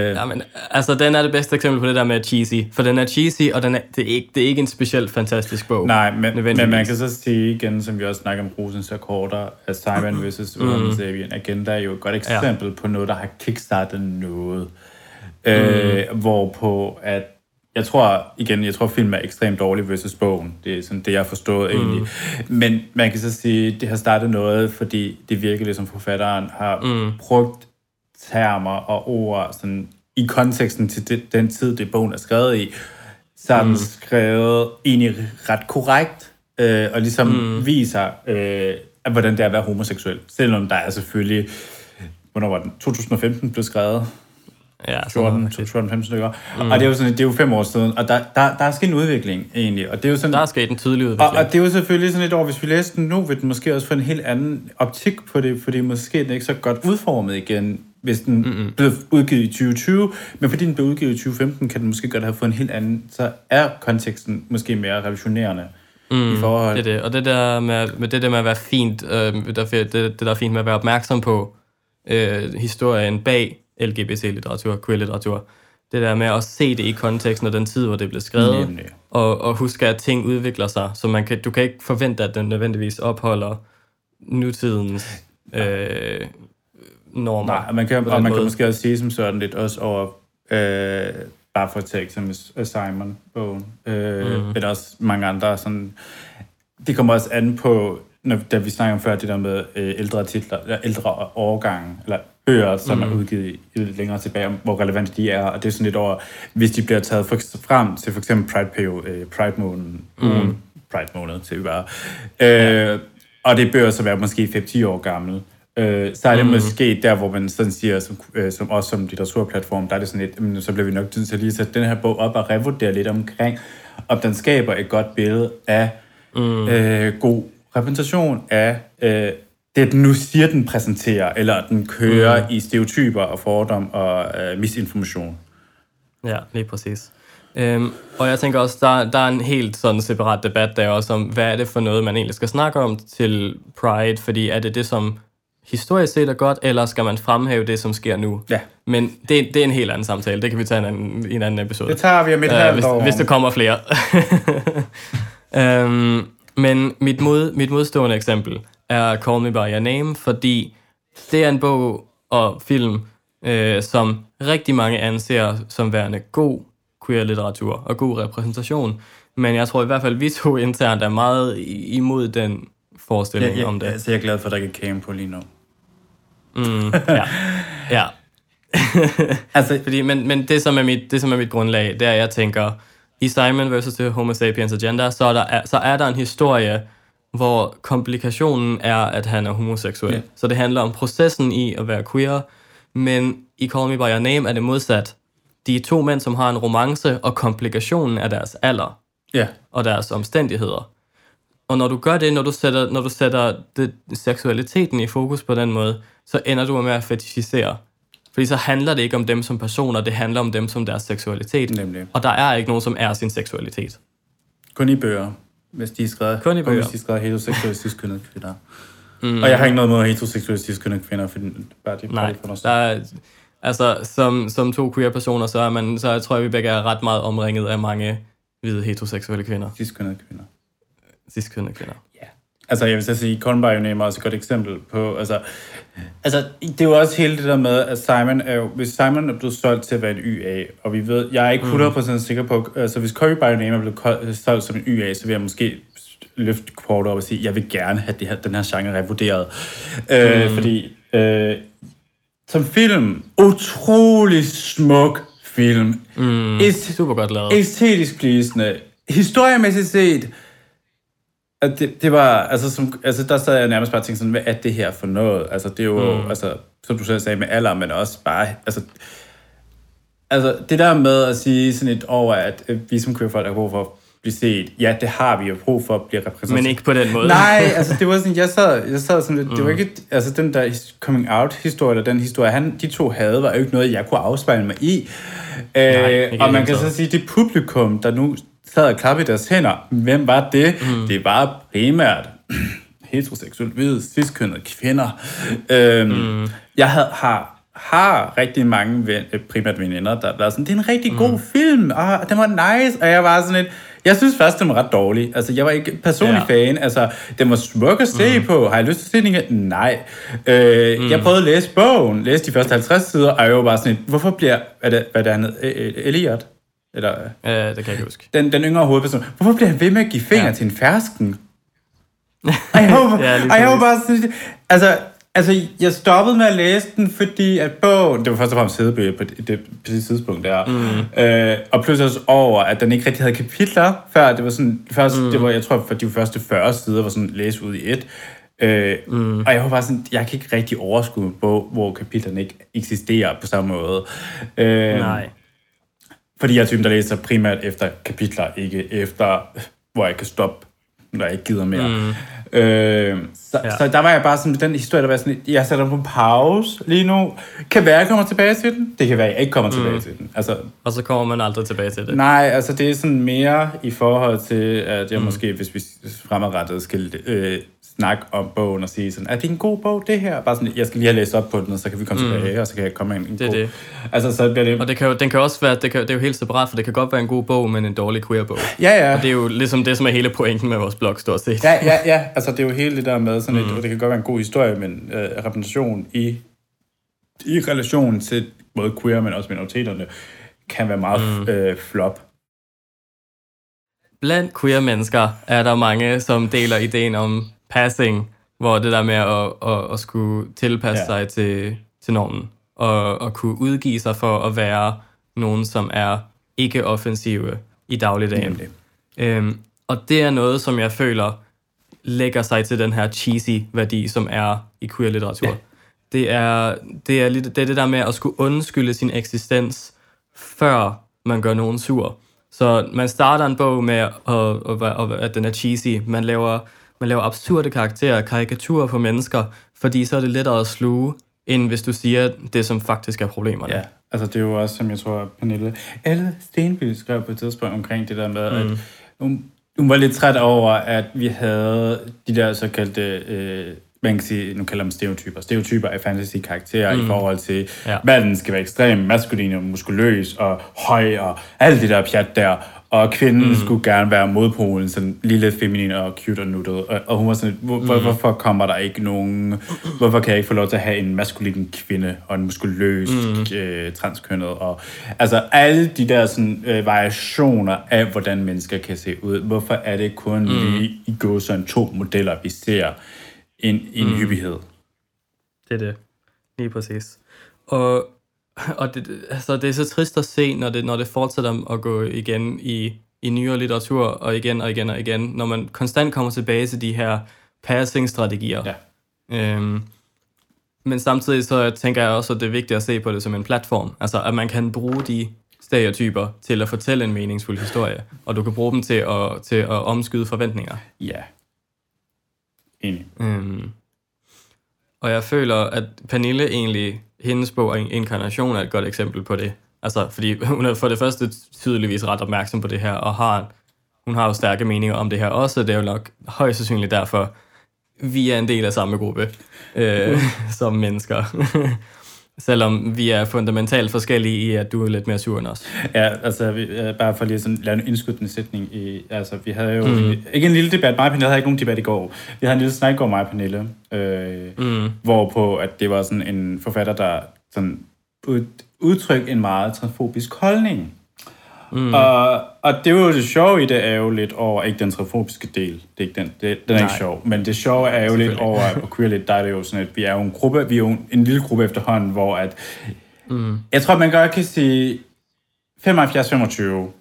Øh. ja, men altså, den er det bedste eksempel på det der med cheesy. For den er cheesy, og den er, det, er ikke, det er ikke en specielt fantastisk bog. Nej, men, men man kan så sige igen, som vi også snakker om Rosens Akkorder, at Simon vs. Mm. Sapien Agenda er jo et godt eksempel ja. på noget, der har kickstartet noget. Mm. Øh, hvorpå at jeg tror, igen, jeg tror, film er ekstremt dårlig versus bogen. Det er sådan det, jeg har forstået mm. egentlig. Men man kan så sige, det har startet noget, fordi det virker ligesom forfatteren har mm. brugt termer og ord sådan, i konteksten til det, den tid, det bogen er skrevet i. Så er den mm. skrevet egentlig ret korrekt, øh, og ligesom mm. viser, øh, hvordan det er at være homoseksuel. Selvom der er selvfølgelig, hvornår var den? 2015 blev skrevet. Ja, 14, 14 stykker. Mm. Og det er, jo sådan, det er jo fem år siden, og der, der, der er sket en udvikling egentlig. Og det er jo sådan, der er sket en tydelig udvikling. Og, og det er jo selvfølgelig sådan et år, hvis vi læser den nu, vil den måske også få en helt anden optik på det, fordi måske den er ikke så godt udformet igen, hvis den Mm-mm. blev udgivet i 2020, men fordi den blev udgivet i 2015, kan den måske godt have fået en helt anden, så er konteksten måske mere revolutionerende. Mm, i forhold. Det er det. Og det der med, med det der med at være fint, øh, det, det, det der er fint med at være opmærksom på øh, historien bag LGBT-litteratur, queer-litteratur. Det der med at se det i konteksten af den tid, hvor det blev skrevet, og, og huske, at ting udvikler sig, så man kan, du kan ikke forvente, at den nødvendigvis opholder nutidens øh, normer. Nej, man kan, og man måde. kan måske også sige som sådan lidt også over, øh, bare for at tage eksempel Simon-bogen, øh, mm. eller også mange andre sådan, det kommer også an på, når, da vi snakker om før, det der med øh, ældre titler, eller ældre årgange, eller bøger, som mm. er udgivet længere tilbage, hvor relevante de er, og det er sådan lidt over, hvis de bliver taget for, frem til for eksempel Pride, period, øh, Pride måneden, mm. Pride måned til bare, øh, og det er bøger, som er måske 5-10 år gamle, øh, så er det mm. måske der, hvor man sådan siger, som, øh, som også som litteraturplatform, der er det sådan lidt, jamen, så bliver vi nok til at lige sætte den her bog op og revurdere lidt omkring, om den skaber et godt billede af mm. øh, god repræsentation af øh, det, den nu siger, den præsenterer, eller den kører mm. i stereotyper og fordom og øh, misinformation. Ja, lige præcis. Øhm, og jeg tænker også, der, der er en helt sådan separat debat der også om, hvad er det for noget, man egentlig skal snakke om til Pride, fordi er det det, som historisk set er godt, eller skal man fremhæve det, som sker nu? Ja. Men det, det er en helt anden samtale, det kan vi tage i en anden, en anden episode. Det tager vi om et uh, hvis, hvis der kommer flere. øhm, men mit, mod, mit modstående eksempel er Call Me By Your Name, fordi det er en bog og film, øh, som rigtig mange anser som værende god queer-litteratur og god repræsentation. Men jeg tror i hvert fald, vi to internt er meget imod den forestilling ja, ja, om det. Altså, jeg er glad for, at der ikke er cam på lige nu. Mm, ja. ja. altså, Fordi, men, men det, som er mit, det, som er mit grundlag, det er, at jeg tænker, i Simon vs. The Homo Sapiens Agenda, så er der, så er der en historie, hvor komplikationen er, at han er homoseksuel. Yeah. Så det handler om processen i at være queer, men i Call Me By Your Name er det modsat. De er to mænd, som har en romance, og komplikationen er deres alder yeah. og deres omstændigheder. Og når du gør det, når du sætter, når du sætter det, seksualiteten i fokus på den måde, så ender du med at fetishisere. Fordi så handler det ikke om dem som personer, det handler om dem som deres seksualitet. Nemlig. Og der er ikke nogen, som er sin seksualitet. Kun i bøger hvis de er skrevet, Kun i bøger. hvis de er skrevet heteroseksualistisk kønnede kvinder. Mm. Og jeg har ikke noget mod heteroseksualistisk kønnede kvinder, for bare de Nej, der er, altså som, som to queer personer, så, er man, så jeg tror jeg, vi begge er ret meget omringet af mange hvide heteroseksuelle kvinder. Cis-kønnede kvinder. Cis-kønnede kvinder. Altså, jeg vil så sige, Call By Name er også et godt eksempel på, altså, altså, det er jo også hele det der med, at Simon er jo, hvis Simon er blevet solgt til at være en YA, og vi ved, jeg er ikke 100% mm. sikker på, altså, hvis Corey By Name er blevet solgt som en YA, så vil jeg måske løfte kort op og sige, jeg vil gerne have det her, den her genre revurderet. Øh, mm. Øh, fordi, øh, som film, utrolig smuk film. Mm, super godt lavet. Æstetisk pleasende. Historiemæssigt set, at det, det var, altså, som, altså der sad jeg nærmest bare og tænkte sådan, hvad er det her for noget? Altså det er jo, mm. altså, som du selv sagde, med alder, men også bare, altså, altså det der med at sige sådan et over, at vi som folk har brug for blive set. Ja, det har vi jo brug for at blive repræsenteret. Men ikke på den måde. Nej, altså det var sådan, jeg sad, jeg sad sådan lidt, mm. det var ikke, altså den der coming out historie, eller den historie, han, de to havde, var jo ikke noget, jeg kunne afspejle mig i. Nej, øh, og man kan så sige, det publikum, der nu sad og klappede i deres hænder, hvem var det? Mm. Det var primært heteroseksuelt hvide, ciskønnede kvinder. Øhm, mm. Jeg havde, har har rigtig mange ven, øh, primært veninder, der var sådan, det er en rigtig god film, og den var nice, og jeg var sådan lidt, jeg synes først, den var ret dårlig. Altså, jeg var ikke personlig Ja. fan. Altså, den var smuk at se mm. på. Har jeg lyst til at se den igen? Nej. Øh, mm. Jeg prøvede at læse bogen, læse de første 50 sider, og jeg var bare sådan lidt, hvorfor bliver, hvad det, hvad det øh, Elliot? Eller, øh, det kan jeg ikke huske. den, den yngre hovedperson. Hvorfor bliver han ved med at give fingre Ja. til en fersken? Jeg var, Ja, jeg præcis. bare altså, altså, jeg stoppede med at læse den, fordi at bogen, det var først og fremmest hedebøger på det, det, på det tidspunkt der, mm. øh, og pludselig også over, at den ikke rigtig havde kapitler, før det var sådan, først, mm. det var, jeg tror, for de første 40 sider var sådan læst ud i et, øh, mm. og jeg var bare sådan, jeg kan ikke rigtig overskue en bog, hvor kapitlerne ikke eksisterer på samme måde. Øh, Nej. Fordi jeg er typen, der læser primært efter kapitler, ikke efter, hvor jeg kan stoppe, når jeg ikke gider mere. Mm. Øh, så, Ja. så der var jeg bare sådan, den historie, der var sådan, jeg sætter den på pause lige nu. Kan være, jeg kommer tilbage til den. Det kan være, jeg ikke kommer tilbage til den. Altså, Og så kommer man aldrig tilbage til det. nej, altså det er sådan mere i forhold til, at jeg mm. måske, hvis vi fremadrettet skal øh, snakke om bogen og sige sådan, er det en god bog, det her? Bare sådan, jeg skal lige have læst op på den, og så kan vi komme mm. tilbage, og så kan jeg komme ind en Det er god... det. Altså, så bliver det... Og det kan jo, den kan også være, det, kan, det er jo helt separat, for det kan godt være en god bog, men en dårlig queer-bog. Ja, ja. Og det er jo ligesom det, som er hele pointen med vores blog, stort set. Ja, ja, ja. Altså, det er jo hele det der med, sådan et, det kan godt være en god historie, men øh, repræsentation i, i relation til både queer, men også minoriteterne, kan være meget mm. øh, flop. Blandt queer mennesker er der mange, som deler ideen om passing, hvor det der med at, at, at skulle tilpasse ja. Sig til, til normen, og, og kunne udgive sig for at være nogen, som er ikke offensive i dagligdagen. Nemlig. Øhm, og det er noget, som jeg føler lægger sig til den her cheesy værdi, som er i queer-litteratur. Ja. Det, er, det, er lidt, det er det der med at skulle undskylde sin eksistens, før man gør nogen sur. Så man starter en bog med, at, at, at, at, at den er cheesy. Man laver, man laver absurde karakterer, karikaturer på mennesker, fordi så er det lettere at sluge, end hvis du siger det, som faktisk er problemerne. Ja, altså det er jo også, som jeg tror, Pernille Elle Stenby skrev på et tidspunkt omkring det der med, mm. at hun, hun var lidt træt over, at vi havde de der såkaldte, øh, man kan sige, nu kalder dem stereotyper, stereotyper af fantasy-karakterer mm. i forhold til, Ja. ja. manden skal være ekstrem, maskulin og muskuløs og høj og alt det der pjat der, og kvinden mm. skulle gerne være modpolen, sådan lille, feminin og cute og nuttet. Og, og hun var sådan, hvor, mm. hvorfor kommer der ikke nogen, hvorfor kan jeg ikke få lov til at have en maskulin kvinde og en muskuløs mm. øh, transkønnet? Og, altså alle de der sådan, øh, variationer af, hvordan mennesker kan se ud. Hvorfor er det kun mm. lige i går sådan to modeller, vi ser en, en mm. hyppighed? Det er det. Lige præcis. Og, og det, altså, det er så trist at se, når det, når det fortsætter at gå igen i, i nyere litteratur, og igen og igen og igen, når man konstant kommer tilbage til de her passing-strategier. Ja. Øhm, men samtidig så tænker jeg også, at det er vigtigt at se på det som en platform. Altså, at man kan bruge de stereotyper til at fortælle en meningsfuld historie, og du kan bruge dem til at, til at omskyde forventninger. Ja. Enig. Øhm, og jeg føler, at Pernille egentlig, hendes bog Inkarnation er et godt eksempel på det. Altså, fordi hun er for det første tydeligvis ret opmærksom på det her, og har, hun har jo stærke meninger om det her også. Det er jo nok højst sandsynligt derfor, vi er en del af samme gruppe øh, som mennesker. Selvom vi er fundamentalt forskellige i, at du er lidt mere sur end os. Ja, altså vi, øh, bare for lige sådan lave en indskudt sætning i, altså vi havde jo, mm. ikke en lille debat, mig og Pernille havde ikke nogen debat i går. Vi havde en lille snak i går, mig og Pernille, øh, mm. hvorpå at det var sådan en forfatter, der sådan ud, udtrykte en meget transfobisk holdning. Mm. Og, og det er jo det sjove i det er jo lidt over, ikke den transfobiske del, det er ikke den, det, den er Nej. ikke sjov, men det sjove er jo lidt over, at på Queerlit, der er det jo sådan, at vi er jo en gruppe, vi er jo en, en lille gruppe efterhånden, hvor at, mm. jeg tror, man godt kan sige 75-25,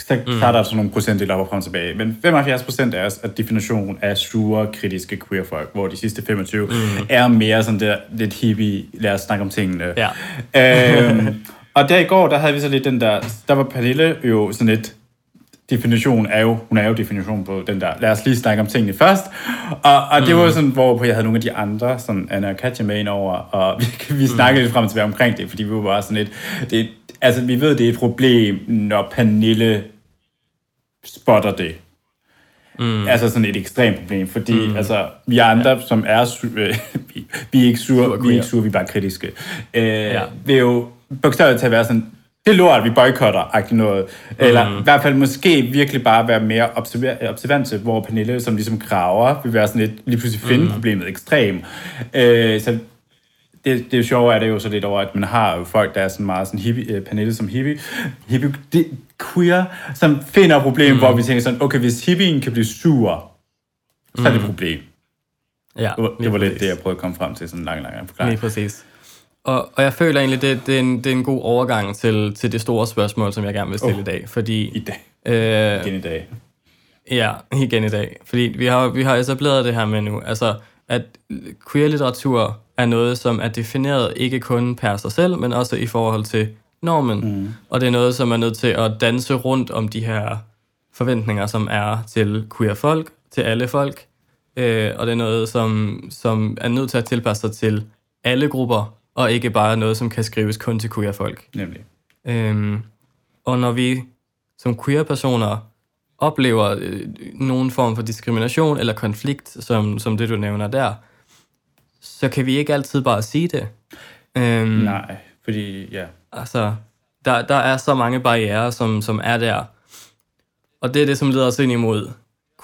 så, mm. så er der sådan nogle procentdele op og frem og tilbage. Men 75 procent er at definition af sure, kritiske queerfolk, hvor de sidste 25 mm. er mere sådan der lidt hippie, lad os snakke om tingene. Ja. øhm, og der i går, der havde vi så lidt den der, der var Pernille jo sådan lidt, definition er jo, hun er jo definition på den der, lad os lige snakke om tingene først. Og, og det var jo sådan, hvor jeg havde nogle af de andre, sådan Anna og Katja med ind over, og vi, vi snakkede lidt frem og tilbage omkring det, fordi vi var bare sådan lidt, det, altså vi ved, det er et problem, når Pernille spotter det. Mm. Altså sådan et ekstremt problem, fordi mm. altså, vi andre, ja. som er vi, vi er ikke sure, vi er ikke sure, vi er bare kritiske. Øh, ja. Det er jo bogstaveligt til at være sådan, det er lort, vi boykotter, noget. Eller mm. i hvert fald måske virkelig bare være mere observer- observante, hvor Pernille, som ligesom graver, vil være sådan lidt, lige pludselig finde mm. problemet ekstrem. Øh, så det, det sjove er det jo så lidt over, at man har jo folk, der er sådan meget sådan hippie, uh, Pernille som hippie, hippie det, queer, som finder problem, mm. hvor vi tænker sådan, okay, hvis hippien kan blive sur, så er det et mm. problem. Ja, det var, det var lidt det, jeg prøvede at komme frem til, sådan en lang, lang, lang forklaring. Lige præcis. Og, og jeg føler egentlig, det, det, er en, det er en god overgang til, til det store spørgsmål, som jeg gerne vil stille oh, i dag. Fordi, I dag. Øh, igen i dag. Ja, igen i dag. Fordi vi har, vi har etableret det her med nu, altså at queer-litteratur er noget, som er defineret ikke kun per sig selv, men også i forhold til normen. Mm. Og det er noget, som er nødt til at danse rundt om de her forventninger, som er til queer folk, til alle folk. Øh, og det er noget, som, som er nødt til at tilpasse sig til alle grupper, og ikke bare noget, som kan skrives kun til queer-folk. Nemlig. Øhm, og når vi som queer-personer oplever øh, nogen form for diskrimination eller konflikt, som, som det du nævner der, så kan vi ikke altid bare sige det. Øhm, Nej, fordi, ja. Altså, der, der er så mange barriere, som, som er der. Og det er det, som leder os ind imod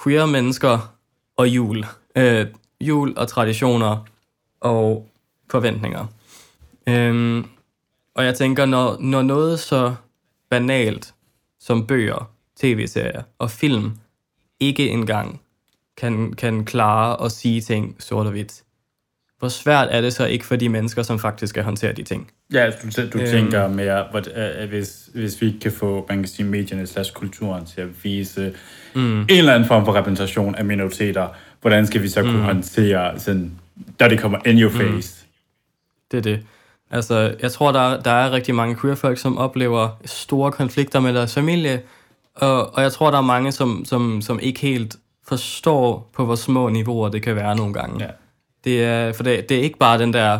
queer mennesker og jul. Øh, jul og traditioner og forventninger. Øhm, og jeg tænker, når, når noget så banalt som bøger, tv-serier og film ikke engang kan, kan klare at sige ting sort og hvidt, hvor svært er det så ikke for de mennesker, som faktisk skal håndtere de ting? Ja, du, du øhm, tænker mere, at hvis, hvis vi ikke kan få, man kan sige, medierne slash kulturen til at vise mm. en eller anden form for repræsentation af minoriteter, hvordan skal vi så kunne mm. håndtere, sådan, da det kommer in your mm. face? Mm. Det er det. Altså, jeg tror, der, der er rigtig mange queer-folk, som oplever store konflikter med deres familie, og, og jeg tror, der er mange, som, som, som ikke helt forstår på, hvor små niveauer det kan være nogle gange. Ja. Det er, for det, det er ikke bare den der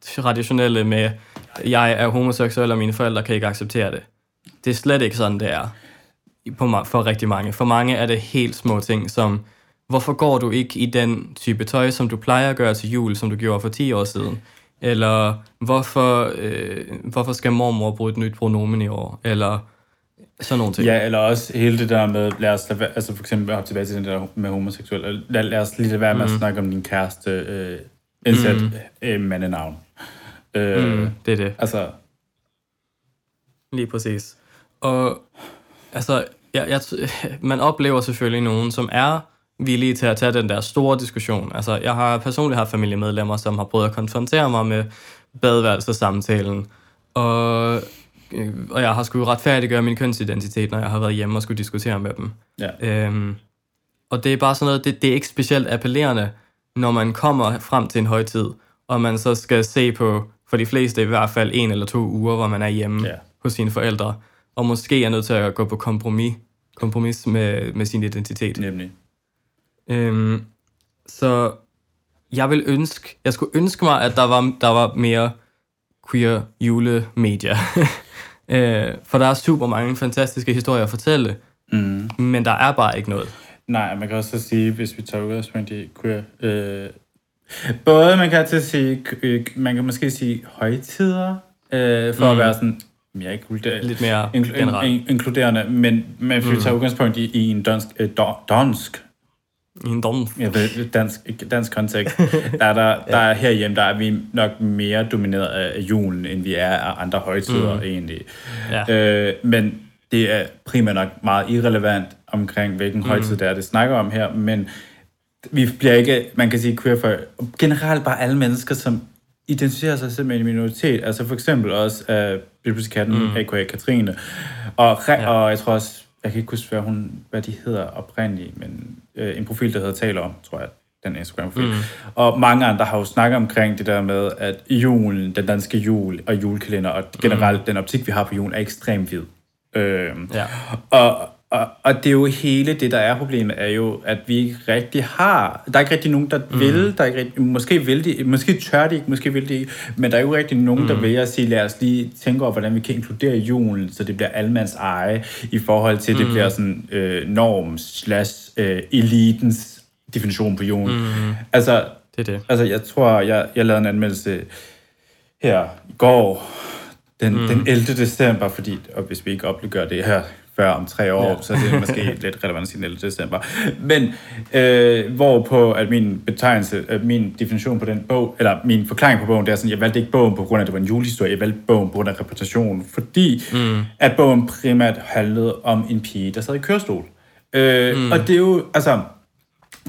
traditionelle med, jeg er homoseksuel, og mine forældre kan ikke acceptere det. Det er slet ikke sådan, det er på, for rigtig mange. For mange er det helt små ting, som, hvorfor går du ikke i den type tøj, som du plejer at gøre til jul, som du gjorde for 10 år siden? Eller hvorfor, øh, hvorfor skal mormor bruge et nyt pronomen i år? Eller sådan nogle ting. Ja, eller også hele det der med, lad os lade, altså for eksempel op tilbage til den der med homoseksuel, lad, lad os lige lade være med mm. at snakke om din kæreste, øh, indsat mm. øh, mandenavn. Øh, mm, det er det. Altså. Lige præcis. Og altså, jeg, jeg, man oplever selvfølgelig nogen, som er villige til at tage den der store diskussion. Altså, jeg har personligt haft familiemedlemmer, som har prøvet at konfrontere mig med badeværelsesamtalen, og øh, og jeg har skulle retfærdiggøre min kønsidentitet, når jeg har været hjemme og skulle diskutere med dem. Ja. Øhm, og det er bare sådan noget, det, det er ikke specielt appellerende, når man kommer frem til en højtid, og man så skal se på, for de fleste i hvert fald en eller to uger, hvor man er hjemme ja. hos sine forældre, og måske er nødt til at gå på kompromis, kompromis med, med sin identitet. Nemlig. Øhm, så jeg vil ønske, jeg skulle ønske mig, at der var, der var mere queer julemedia. Øh, for der er super mange fantastiske historier at fortælle, mm. men der er bare ikke noget. Nej, man kan også sige, hvis vi tager udgangspunkt i queer... Øh, både man kan til sige, øh, man kan måske sige højtider, øh, for mm. at være sådan mere inkluderende, Lidt mere inkl- in, inkluderende, men, men hvis vi mm. tager udgangspunkt i, i en dansk, øh, dansk i en dom. Ja, dansk, dansk kontekst. Der er, der, der er herhjemme, der er vi nok mere domineret af julen, end vi er af andre højtider mm. egentlig. Ja. Øh, men det er primært nok meget irrelevant omkring, hvilken mm. højtid det er, det snakker om her, men vi bliver ikke, man kan sige queer for generelt bare alle mennesker, som identificerer sig selv med en minoritet, altså for eksempel også uh, bibliotekskatten, mm. a.k.a. Katrine, og, ja. og jeg tror også, jeg kan ikke huske, hvad, hun, hvad de hedder oprindeligt, men øh, en profil, der hedder Taler om, tror jeg, den Instagram-profil. Mm. Og mange andre har jo snakket omkring det der med, at julen, den danske jul og julekalender, og generelt mm. den optik, vi har på julen, er ekstremt hvid. Øh, ja. Og og, og det er jo hele det, der er problemet, er jo, at vi ikke rigtig har, der er ikke rigtig nogen, der mm. vil, der er ikke rigtig, måske vil de, måske tør de ikke, måske vil de ikke, men der er jo ikke rigtig nogen, mm. der vil at sige, lad os lige tænke over, hvordan vi kan inkludere julen, så det bliver almands eje, i forhold til, at det mm. bliver sådan øh, norm slash øh, elitens definition på julen. Mm. Altså, det er det. Altså, jeg tror, jeg, jeg lavede en anmeldelse her i går, den, mm. den 11. december, fordi, og hvis vi ikke opliggør det her før om tre år, ja. så er det måske lidt relevant at sige 11. december. Men øh, hvor på at min betegnelse, at min definition på den bog, eller min forklaring på bogen, det er sådan, jeg valgte ikke bogen på grund af, at det var en julehistorie, jeg valgte bogen på grund af repræsentation, fordi mm. at bogen primært handlede om en pige, der sad i kørestol. Øh, mm. Og det er jo, altså,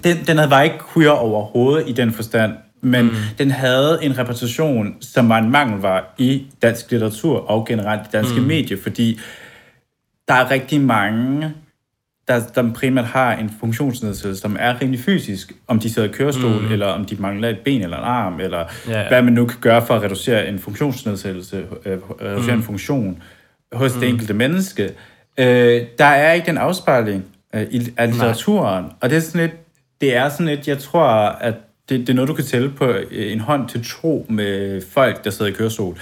den, den var ikke queer overhovedet i den forstand, men mm. den havde en repræsentation, som var en mangel var i dansk litteratur og generelt i danske mm. medier, fordi der er rigtig mange, der, der primært har en funktionsnedsættelse, som er rimelig fysisk, om de sidder i kørestol, mm. eller om de mangler et ben eller en arm, eller ja, ja. hvad man nu kan gøre for at reducere en funktionsnedsættelse, øh, reducere mm. en funktion hos mm. det enkelte menneske. Øh, der er ikke den afspejling øh, i, af litteraturen, Nej. og det er sådan lidt, det er sådan lidt, jeg tror, at det, det er noget, du kan tælle på øh, en hånd til tro med folk, der sidder i kørestol.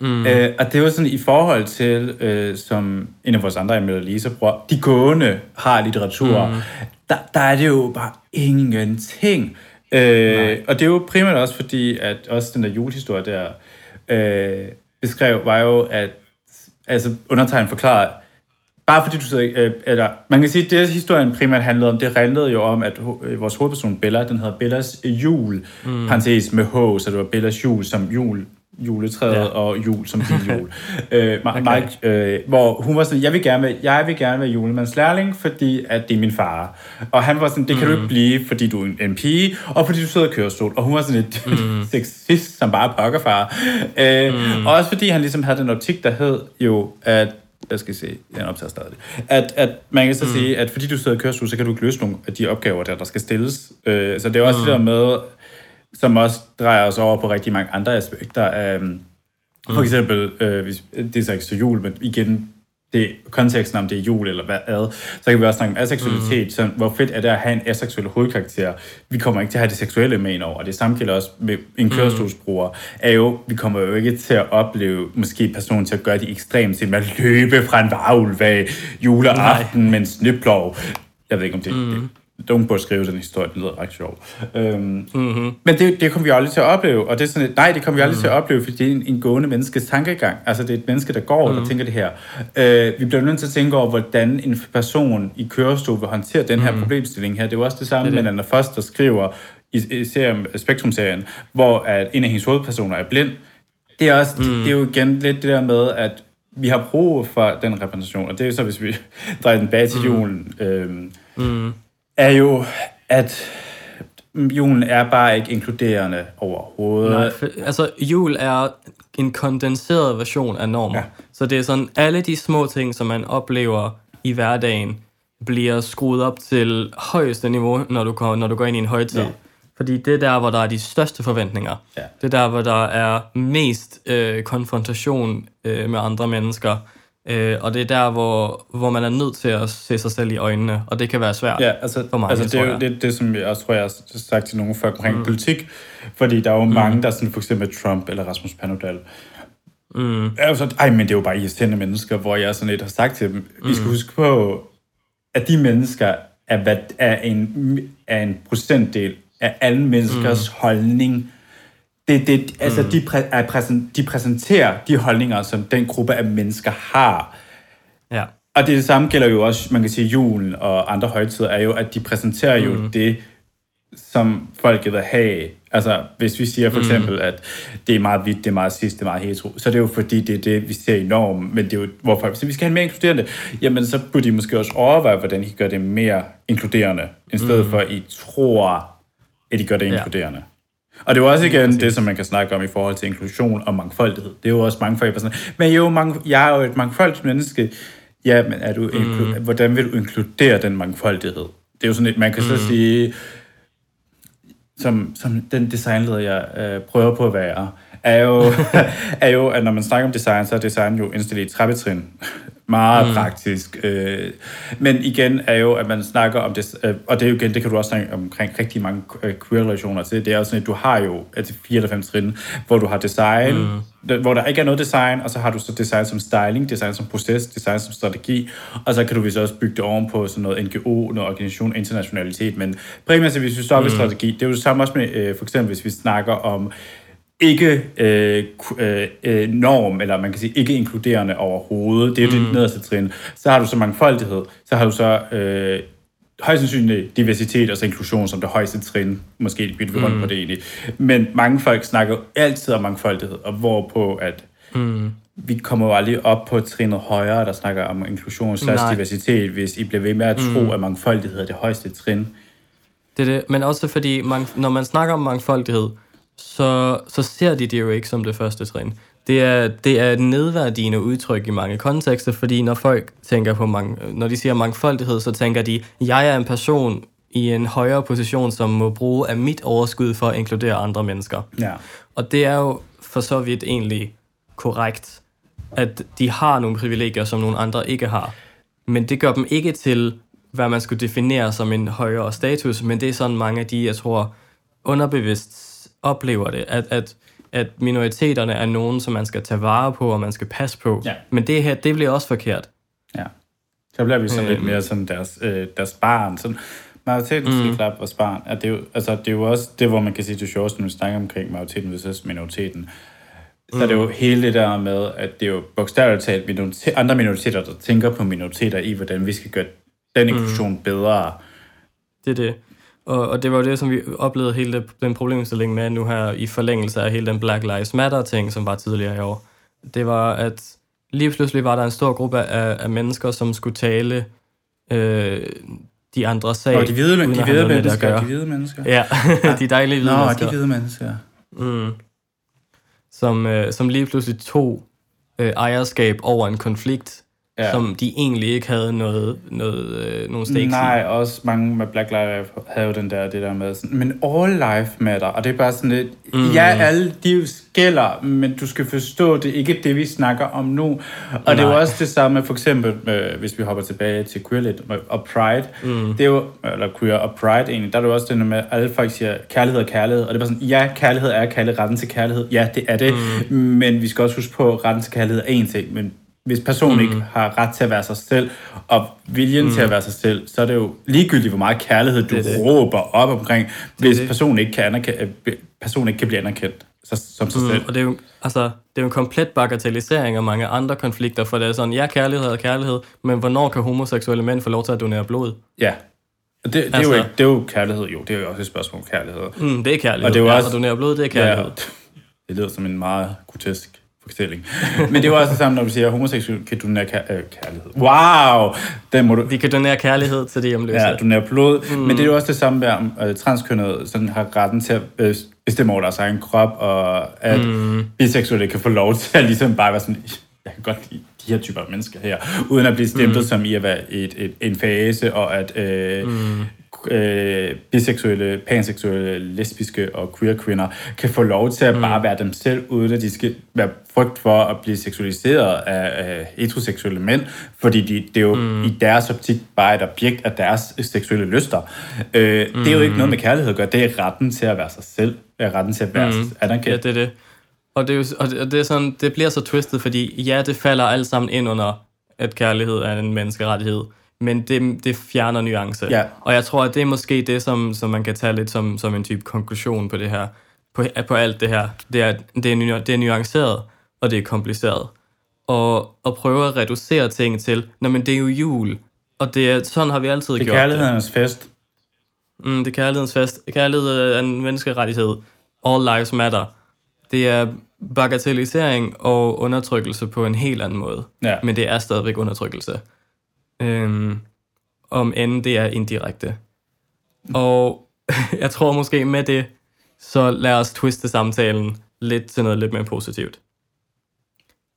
Mm. Øh, og det var sådan i forhold til, øh, som en af vores andre Emilie Lisa bruger, de gående har litteratur. Mm. Der, der er det jo bare ingenting. Øh, og det er jo primært også fordi, at også den der julehistorie der øh, beskrev, var jo, at altså undertegn forklarer, bare fordi du sidder, øh, eller man kan sige, at det historien primært handlede om, det handlede jo om, at øh, vores hovedperson Bella, den hedder Bellas jul, mm. parentes med H, så det var Bellas jul som jul, juletræet ja. og jul som jul. øh, okay. Mike, øh, hvor hun var sådan, jeg vil gerne være, jeg vil gerne være julemands lærling, fordi at det er min far. Og han var sådan, det kan mm. du ikke mm. blive, fordi du er en pige, og fordi du sidder i kørestol. Og hun var sådan lidt mm. sexist, som bare pokkerfar. Øh, mm. Og også fordi han ligesom havde den optik, der hed jo, at jeg skal se, jeg optager stadig. At, at man kan så mm. sige, at fordi du sidder i kørestol, så kan du ikke løse nogle af de opgaver, der, der skal stilles. Øh, så det er også mm. det der med, som også drejer os over på rigtig mange andre aspekter. af, for mm. eksempel, øh, hvis, det er så ikke så jul, men igen, det, konteksten om det er jul eller hvad ad, så kan vi også snakke om aseksualitet, mm. så hvor fedt er det at have en aseksuel hovedkarakter. Vi kommer ikke til at have det seksuelle med ind over, og det samme gælder også med en mm. kørestolsbruger, er jo, vi kommer jo ikke til at opleve måske personen til at gøre det ekstremt til at løbe fra en varulv af juleaften med en sniplov. Jeg ved ikke, om det, mm. det nogen burde skrive den historie, det lyder ret sjovt. Øhm, mm-hmm. Men det, det kommer vi aldrig til at opleve, og det er sådan et, nej, det kommer vi aldrig mm. til at opleve, fordi det er en, en gående menneskes tankegang. Altså, det er et menneske, der går mm. og tænker det her. Øh, vi bliver nødt til at tænke over, hvordan en person i kørestol vil håndtere den her mm. problemstilling her. Det er jo også det samme det med Anna Foster skriver i, i serien, Spektrum-serien, hvor at en af hendes hovedpersoner er blind. Det er, også, mm. det, det er jo igen lidt det der med, at vi har brug for den repræsentation, og det er jo så, hvis vi drejer den bag til mm. julen. Øhm, mm er jo, at julen er bare ikke inkluderende overhovedet. Nej, for, altså jul er en kondenseret version af normer. Ja. Så det er sådan, alle de små ting, som man oplever i hverdagen, bliver skruet op til højeste niveau, når du, går, når du går ind i en højtid. Ja. Fordi det er der, hvor der er de største forventninger. Ja. Det er der, hvor der er mest øh, konfrontation øh, med andre mennesker. Øh, og det er der, hvor, hvor man er nødt til at se sig selv i øjnene, og det kan være svært ja, altså, for mange, altså, det er jo det, det, som jeg også tror, jeg har sagt til nogle folk omkring mm. politik, fordi der er jo mm. mange, der sådan for eksempel Trump eller Rasmus Paludan, Mm. Altså, ej, men det er jo bare irriterende mennesker, hvor jeg sådan lidt har sagt til dem, mm. vi skal huske på, at de mennesker er, hvad, er, en, er en procentdel af alle menneskers mm. holdning det, det, altså, mm. de, præ, er præsent, de præsenterer de holdninger, som den gruppe af mennesker har. Ja. Og det, det samme gælder jo også, man kan sige, julen og andre højtider, er jo, at de præsenterer mm. jo det, som folk vil have. Altså, hvis vi siger for mm. eksempel, mm. at det er meget hvidt, det er meget sidst, det er meget hetero, så det er jo fordi, det er det, vi ser i normen, men det er jo, hvor folk siger, vi skal have mere inkluderende, jamen så burde de måske også overveje, hvordan de gøre det mere inkluderende, i stedet mm. for, at I tror, at de gør det inkluderende. Ja. Og det er jo også igen det, som man kan snakke om i forhold til inklusion og mangfoldighed. Det er jo også mangfoldighed. Sådan, men jo, mange, jeg er jo et mangfoldigt menneske. Ja, men er du mm. hvordan vil du inkludere den mangfoldighed? Det er jo sådan et, man kan mm. så sige, som, som den designleder, jeg øh, prøver på at være, er jo, er jo, at når man snakker om design, så er design jo indstillet i trappetrin. Meget mm. praktisk. Øh, men igen er jo, at man snakker om det, øh, og det er jo igen, det kan du også snakke omkring rigtig mange øh, queer-relationer til. Det er jo sådan, at du har jo altså fire eller fem trin, hvor du har design, mm. hvor der ikke er noget design, og så har du så design som styling, design som proces, design som strategi, og så kan du vist også bygge det ovenpå sådan noget NGO, noget organisation, internationalitet. Men primært, hvis vi står mm. ved strategi, det er jo det samme også med, øh, for eksempel hvis vi snakker om ikke øh, øh, øh, norm, eller man kan sige ikke inkluderende overhovedet. Det er jo mm. det nederste trin. Så har du så mangfoldighed, så har du så øh, højst sandsynligt diversitet og så inklusion som det højeste trin. Måske bytter vi rundt mm. på det egentlig. Men mange folk snakker altid om mangfoldighed, og hvorpå at mm. vi kommer jo aldrig op på trinet højere, der snakker om inklusion slags diversitet, hvis I bliver ved med at tro, mm. at mangfoldighed er det højeste trin. Det er det, men også fordi, man, når man snakker om mangfoldighed, så, så ser de det jo ikke som det første trin. Det er, det er et nedværdigende udtryk i mange kontekster, fordi når folk tænker på mange, når de siger mangfoldighed, så tænker de, jeg er en person i en højere position, som må bruge af mit overskud for at inkludere andre mennesker. Ja. Og det er jo for så vidt egentlig korrekt, at de har nogle privilegier, som nogle andre ikke har. Men det gør dem ikke til, hvad man skulle definere som en højere status, men det er sådan mange af de, jeg tror, underbevidst oplever det, at, at, at minoriteterne er nogen, som man skal tage vare på, og man skal passe på. Ja. Men det her, det bliver også forkert. Ja. Så bliver vi sådan øhm. lidt mere sådan deres, øh, deres barn. Sådan, majoriteten mm. skal klappe vores barn. At det, er jo, altså, det er jo også det, hvor man kan sige det sjoveste, når vi snakker omkring majoriteten versus minoriteten. Så mm. er det jo hele det der med, at det er jo bogstaveligt talt minorite- andre minoriteter, der tænker på minoriteter i, hvordan vi skal gøre den mm. inklusion mm. bedre. Det er det. Og, og det var jo det, som vi oplevede hele den problemstilling med nu her i forlængelse af hele den Black Lives Matter-ting, som var tidligere i år. Det var, at lige pludselig var der en stor gruppe af, af mennesker, som skulle tale øh, de andre sag. Og de hvide, de hvide mennesker, de hvide mennesker. Ja, de dejlige hvide Nå, mennesker. de hvide mennesker. Mm. Som, øh, som lige pludselig tog øh, ejerskab over en konflikt, ja. som de egentlig ikke havde noget, noget, øh, nogen stakes Nej, i. også mange med Black Lives havde jo den der, det der med sådan, men all life matter, og det er bare sådan lidt, mm. ja, alle de skælder, men du skal forstå, det er ikke det, vi snakker om nu. Og Nej. det er jo også det samme, for eksempel, med, hvis vi hopper tilbage til queerlet og pride, mm. det er jo, eller queer og pride egentlig, der er det jo også det med, at alle folk siger, kærlighed er kærlighed, og det er bare sådan, ja, kærlighed er kærlighed, retten til kærlighed, ja, det er det, mm. men vi skal også huske på, at retten til kærlighed er én ting, men hvis personen mm. ikke har ret til at være sig selv, og viljen mm. til at være sig selv, så er det jo ligegyldigt, hvor meget kærlighed du det det. råber op omkring, hvis det personen, ikke kan anerkende, personen ikke kan blive anerkendt så, som sig mm. selv. Og det er, jo, altså, det er jo en komplet bagatellisering af mange andre konflikter, for det er sådan, ja, kærlighed er kærlighed, men hvornår kan homoseksuelle mænd få lov til at donere blod? Ja, det, det, altså, er jo ikke, det er jo kærlighed, jo, det er jo også et spørgsmål om kærlighed. Mm, det er kærlighed, og det er jo ja, også, at donere blod, det er kærlighed. Ja, det lyder som en meget grotesk fortælling. Men det er jo også det samme, når du siger, at homoseksuelle kan donere kær- øh, kærlighed. Wow! Den må du... De kan donere kærlighed til de hjemløse. Ja, donere blod. Mm. Men det er jo også det samme med, at uh, transkønnet sådan har retten til at uh, bestemme over deres egen krop, og at mm. biseksuelle kan få lov til at ligesom bare være sådan, jeg kan godt lide de her typer af mennesker her, uden at blive stemplet mm. som i at være et, et, en fase, og at øh, mm øh, biseksuelle, panseksuelle, lesbiske og queer kvinder kan få lov til at mm. bare være dem selv, uden at de skal være frygt for at blive seksualiseret af, af heteroseksuelle mænd, fordi de, det er jo mm. i deres optik bare et objekt af deres seksuelle lyster. Øh, mm. Det er jo ikke noget med kærlighed at gøre, det er retten til at være sig selv, er retten til at være mm. anerkendt. Ja, det er det. Og det, er jo, og det, og det, er sådan, det bliver så twistet, fordi ja, det falder alt sammen ind under, at kærlighed er en menneskerettighed men det, det fjerner nuance. Ja. Og jeg tror, at det er måske det, som, som man kan tage lidt som, som en type konklusion på det her, på, på alt det her. Det er, det, er, det er nuanceret, og det er kompliceret. Og, og prøve at reducere ting til, Nå, men det er jo jul, og det er, sådan har vi altid gjort det. Det er kærlighedens fest. Mm, det er kærlighedens fest. Kærlighed er en menneskerettighed. All lives matter. Det er bagatellisering og undertrykkelse på en helt anden måde. Ja. Men det er stadigvæk undertrykkelse. Øhm, om end det er indirekte. Og jeg tror måske med det, så lad os twiste samtalen lidt til noget lidt mere positivt.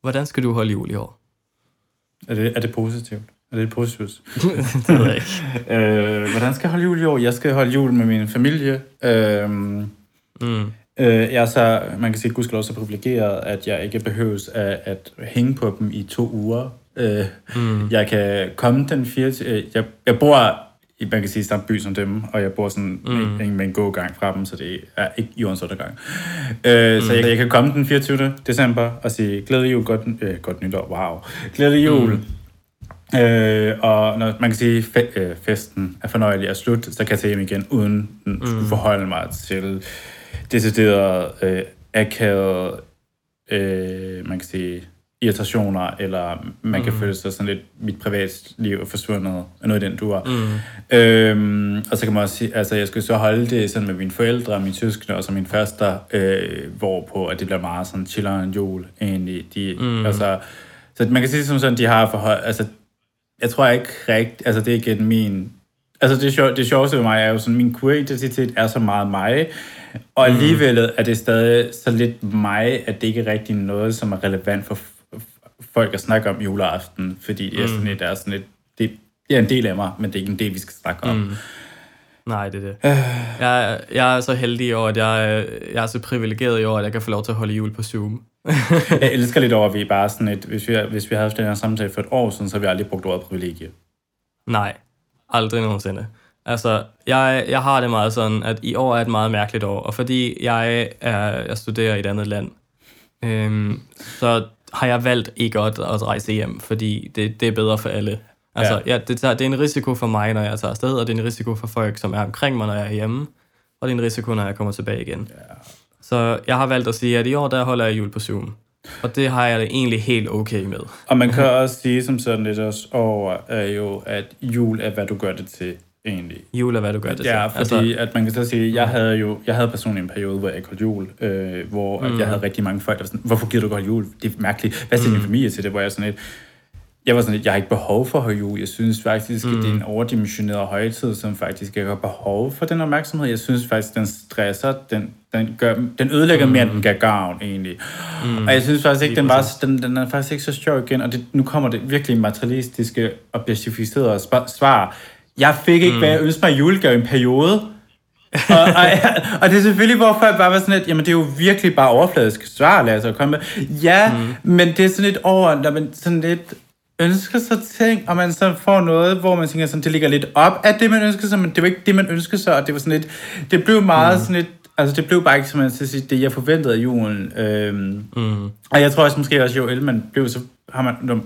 Hvordan skal du holde jul i år? Er det, er det positivt? Er det positivt? det ved jeg ikke. øh, hvordan skal jeg holde jul i år? Jeg skal holde jul med min familie. Øh, mm. øh, jeg er så, man kan sige, gudskelov så privilegeret, at jeg ikke behøves at, at hænge på dem i to uger Øh, mm. Jeg kan komme den 24... Øh, jeg, jeg bor i, man kan sige, samme by som dem, og jeg bor sådan mm. med, med en gågang fra dem, så det er ikke jordens undergang. Øh, mm. Så jeg, jeg kan komme den 24. december og sige, glædelig jul, godt, øh, godt nytår, wow. Glædelig jul. Mm. Øh, og når man kan sige, fe, øh, festen er fornøjelig og slut, så kan jeg tage hjem igen, uden mm. at forholde mig til decideret øh, akavet, øh, man kan sige, irritationer, eller man kan mm. føle sig sådan lidt, mit privatliv er forsvundet, noget i den du Mm. Øhm, og så kan man også sige, altså jeg skulle så holde det sådan med mine forældre, mine søskende og så min faster, øh, hvorpå at det bliver meget sådan chillere en jul, egentlig. De, mm. altså, så man kan sige som sådan, de har forhold, altså jeg tror ikke rigtigt, altså det er ikke min, altså det, sjov, det sjoveste ved mig er jo sådan, min queer-identitet er så meget mig, og mm. alligevel er det stadig så lidt mig, at det ikke er rigtig noget, som er relevant for folk at snakke om juleaften, fordi det er sådan mm. et, det er sådan et, det, det er en del af mig, men det er ikke en del, vi skal snakke om. Mm. Nej, det er det. Øh. Jeg, jeg er så heldig i år, at jeg, jeg er så privilegeret i år, at jeg kan få lov til at holde jul på Zoom. jeg elsker lidt over, at vi bare sådan et, hvis vi, hvis vi havde haft den her samtale for et år siden, så har vi aldrig brugt ordet privilegie. Nej, aldrig nogensinde. Altså, jeg, jeg har det meget sådan, at i år er et meget mærkeligt år, og fordi jeg, er, jeg studerer i et andet land, øhm, så har jeg valgt ikke at, at rejse hjem, fordi det, det er bedre for alle. Altså, ja. Ja, det, det er en risiko for mig, når jeg tager afsted, og det er en risiko for folk, som er omkring mig, når jeg er hjemme, og det er en risiko, når jeg kommer tilbage igen. Ja. Så jeg har valgt at sige, at i år, der holder jeg jul på Zoom. Og det har jeg det egentlig helt okay med. Og man kan også sige som sådan lidt også over, er jo, at jul er, hvad du gør det til egentlig. Jul er, hvad du gør det Ja, fordi altså, at man kan så sige, jeg havde jo, jeg havde personligt en periode, hvor jeg ikke holdt jul, øh, hvor mm. jeg havde rigtig mange folk, der var sådan, hvorfor gider du godt jul? Det er mærkeligt. Hvad siger mm. din familie til det? Hvor jeg sådan lidt, jeg var sådan lidt, jeg har ikke behov for at jul. Jeg synes faktisk, mm. at det er en overdimensioneret højtid, som faktisk ikke har behov for den opmærksomhed. Jeg synes faktisk, den stresser, den, den, gør, den ødelægger mm. mere, end den gør gavn, egentlig. Mm. Og jeg synes faktisk ikke, den, var, den, den er faktisk ikke så sjov igen, og det, nu kommer det virkelig materialistiske, objektificerede svar jeg fik ikke, mm. hvad jeg ønskede mig i julegave i en periode. og, og, og, det er selvfølgelig, hvor folk bare var sådan lidt, jamen det er jo virkelig bare overfladisk svar, lad os komme med. Ja, mm. men det er sådan lidt over, når man sådan lidt ønsker sig ting, og man så får noget, hvor man tænker sådan, det ligger lidt op af det, man ønsker sig, men det var ikke det, man ønskede sig, og det var sådan lidt, det blev meget mm. sådan lidt, altså det blev bare ikke, som man skal sige, det jeg forventede af julen. Øhm, mm. Og jeg tror også måske også, jo ældre man blev, så har man, når, man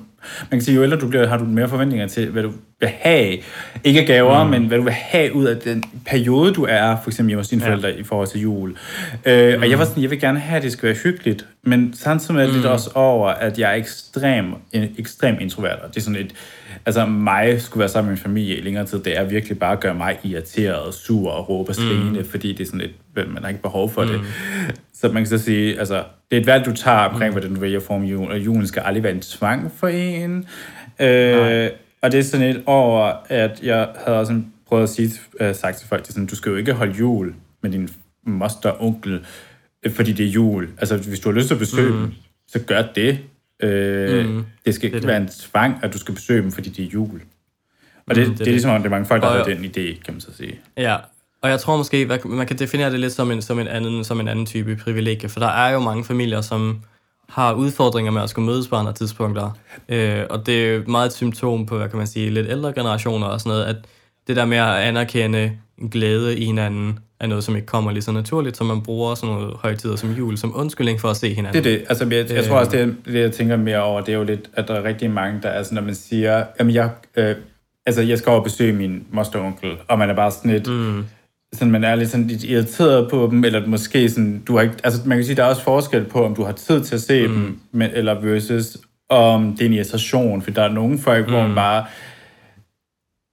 kan sige, jo ældre du bliver, har du mere forventninger til, hvad du vil have. Ikke gaver, mm. men hvad du vil have ud af den periode, du er, for eksempel hjemme hos dine ja. forældre i forhold til jul. Øh, mm. Og jeg var sådan, jeg vil gerne have, at det skal være hyggeligt, men samtidig er det mm. lidt også over, at jeg er ekstrem, ekstrem introvert. Og det er sådan et, altså mig skulle være sammen med min familie i længere tid, det er virkelig bare at gøre mig irriteret, sur og råbe og mm. fordi det er sådan et, man har ikke behov for mm. det. Så man kan så sige, altså, det er et valg, du tager omkring, mm. hvordan du vælger form jul, og julen skal aldrig være en tvang for en. Øh, og det er sådan et over, at jeg havde også prøvet at sige, uh, sagt til folk, det sådan, du skal jo ikke holde jul med din moster og onkel, øh, fordi det er jul. Altså, hvis du har lyst til at besøge mm. dem, så gør det. Øh, mm. Det skal ikke det være en tvang, at du skal besøge dem, fordi det er jul. Og det, mm, det, det er ligesom, at det er mange folk, der har den idé, kan man så sige. Ja, og jeg tror måske, man kan definere det lidt som en, som en, anden, som en anden type privilegie, for der er jo mange familier, som har udfordringer med at skulle mødes på andre tidspunkter. Øh, og det er meget et symptom på, hvad kan man sige, lidt ældre generationer og sådan noget, at det der med at anerkende glæde i hinanden, er noget, som ikke kommer lige så naturligt, så man bruger sådan noget højtider som jul som undskyldning for at se hinanden. Det er det. Altså, jeg, jeg tror også, det, det jeg tænker mere over, det er jo lidt, at der er rigtig mange, der er sådan, når man siger, jamen jeg, øh, altså, jeg skal over besøge min moster og onkel, og man er bare sådan lidt, mm sådan, man er lidt, sådan, lidt irriteret på dem, eller måske sådan, du har ikke, altså man kan sige, der er også forskel på, om du har tid til at se mm. dem, men, eller versus om det er en irritation, for der er nogle folk, mm. hvor man mm. bare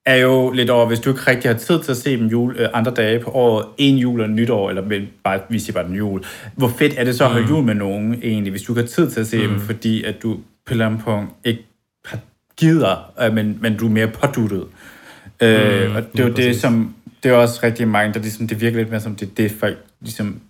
er jo lidt over, hvis du ikke rigtig har tid til at se dem jul, øh, andre dage på året, en jul og nytår, eller men bare, vi siger bare den jul. Hvor fedt er det så at have mm. jul med nogen egentlig, hvis du ikke har tid til at se mm. dem, fordi at du på et punkt ikke har gider, øh, men, men du er mere påduttet. Øh, mm, og det er jo det, som det er også rigtig mange, der ligesom, det virker lidt mere som det, det folk ligesom,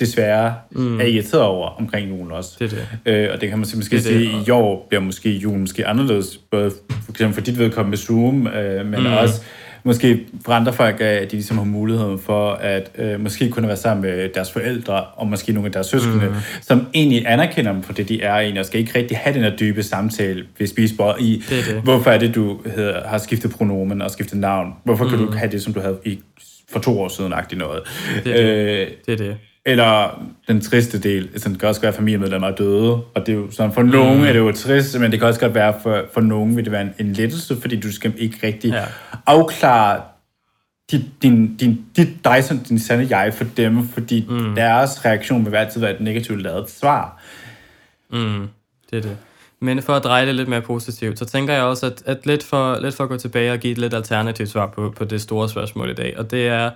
desværre mm. er irriteret over omkring julen også. Det er det. Øh, og det kan man måske det sige, det. i år bliver måske julen måske anderledes, både for eksempel for dit vedkommende med Zoom, øh, men mm. også måske for andre folk, at de ligesom har muligheden for at øh, måske kunne være sammen med deres forældre, og måske nogle af deres søskende, mm. som egentlig anerkender dem for det, de er egentlig, og skal ikke rigtig have den her dybe samtale ved spisbordet i, Det er det. hvorfor er det, du hedder, har skiftet pronomen og skiftet navn? Hvorfor kan du ikke have det, som du havde i, for to år siden, agtigt noget? Det er det. Øh, Det er det. Eller den triste del, altså det kan også være, at familiemedlemmer er døde, og det er jo sådan, for nogen Mm. er det jo trist, men det kan også godt være, for, for nogen vil det være en, en lettelse, fordi du skal ikke rigtig Ja. afklare dit, din, din, dit, dig som din sande jeg for dem, fordi mm. deres reaktion vil altid være et negativt lavet svar. Mm, det er det. Men for at dreje det lidt mere positivt, så tænker jeg også, at, at lidt, for, lidt for at gå tilbage og give et lidt alternativt svar på, på det store spørgsmål i dag, og det er,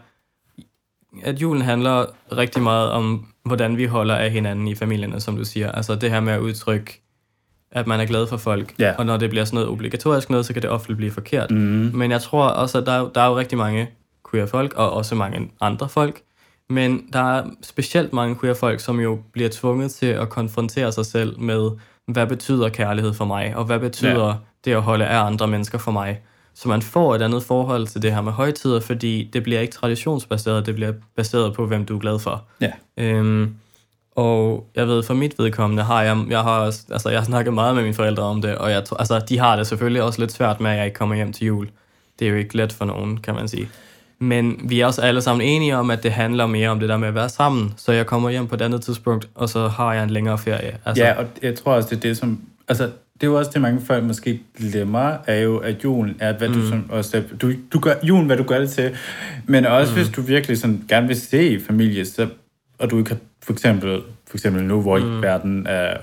at julen handler rigtig meget om, hvordan vi holder af hinanden i familierne, som du siger. Altså det her med at udtrykke, at man er glad for folk, Ja. og når det bliver sådan noget obligatorisk noget, så kan det ofte blive forkert. Mm. Men jeg tror også, at der, er- der er jo rigtig mange queer folk, og også mange andre folk. Men der er specielt mange queer folk, som jo bliver tvunget til at konfrontere sig selv med, hvad betyder kærlighed for mig, og hvad betyder. Ja. det at holde af andre mennesker for mig. Så man får et andet forhold til det her med højtider, fordi det bliver ikke traditionsbaseret, det bliver baseret på, hvem du er glad for. Ja. Øhm, og jeg ved, for mit vedkommende har jeg, jeg har også, altså jeg har snakket meget med mine forældre om det, og jeg, tror- altså, de har det selvfølgelig også lidt svært med, at jeg ikke kommer hjem til jul. Det er jo ikke let for nogen, kan man sige. Men vi er også alle sammen enige om, at det handler mere om det der med at være sammen. Så jeg kommer hjem på et andet tidspunkt, og så har jeg en længere ferie. Altså, Ja, og jeg tror også, det er det, som... Altså, det er jo også det, mange folk måske glemmer, er jo, at julen er, hvad mm. du som også... Du, du gør julen, hvad du gør det til. Men også, mm. hvis du virkelig sådan gerne vil se familie, så, og du ikke har... For eksempel, for eksempel nu, hvor mm. verden er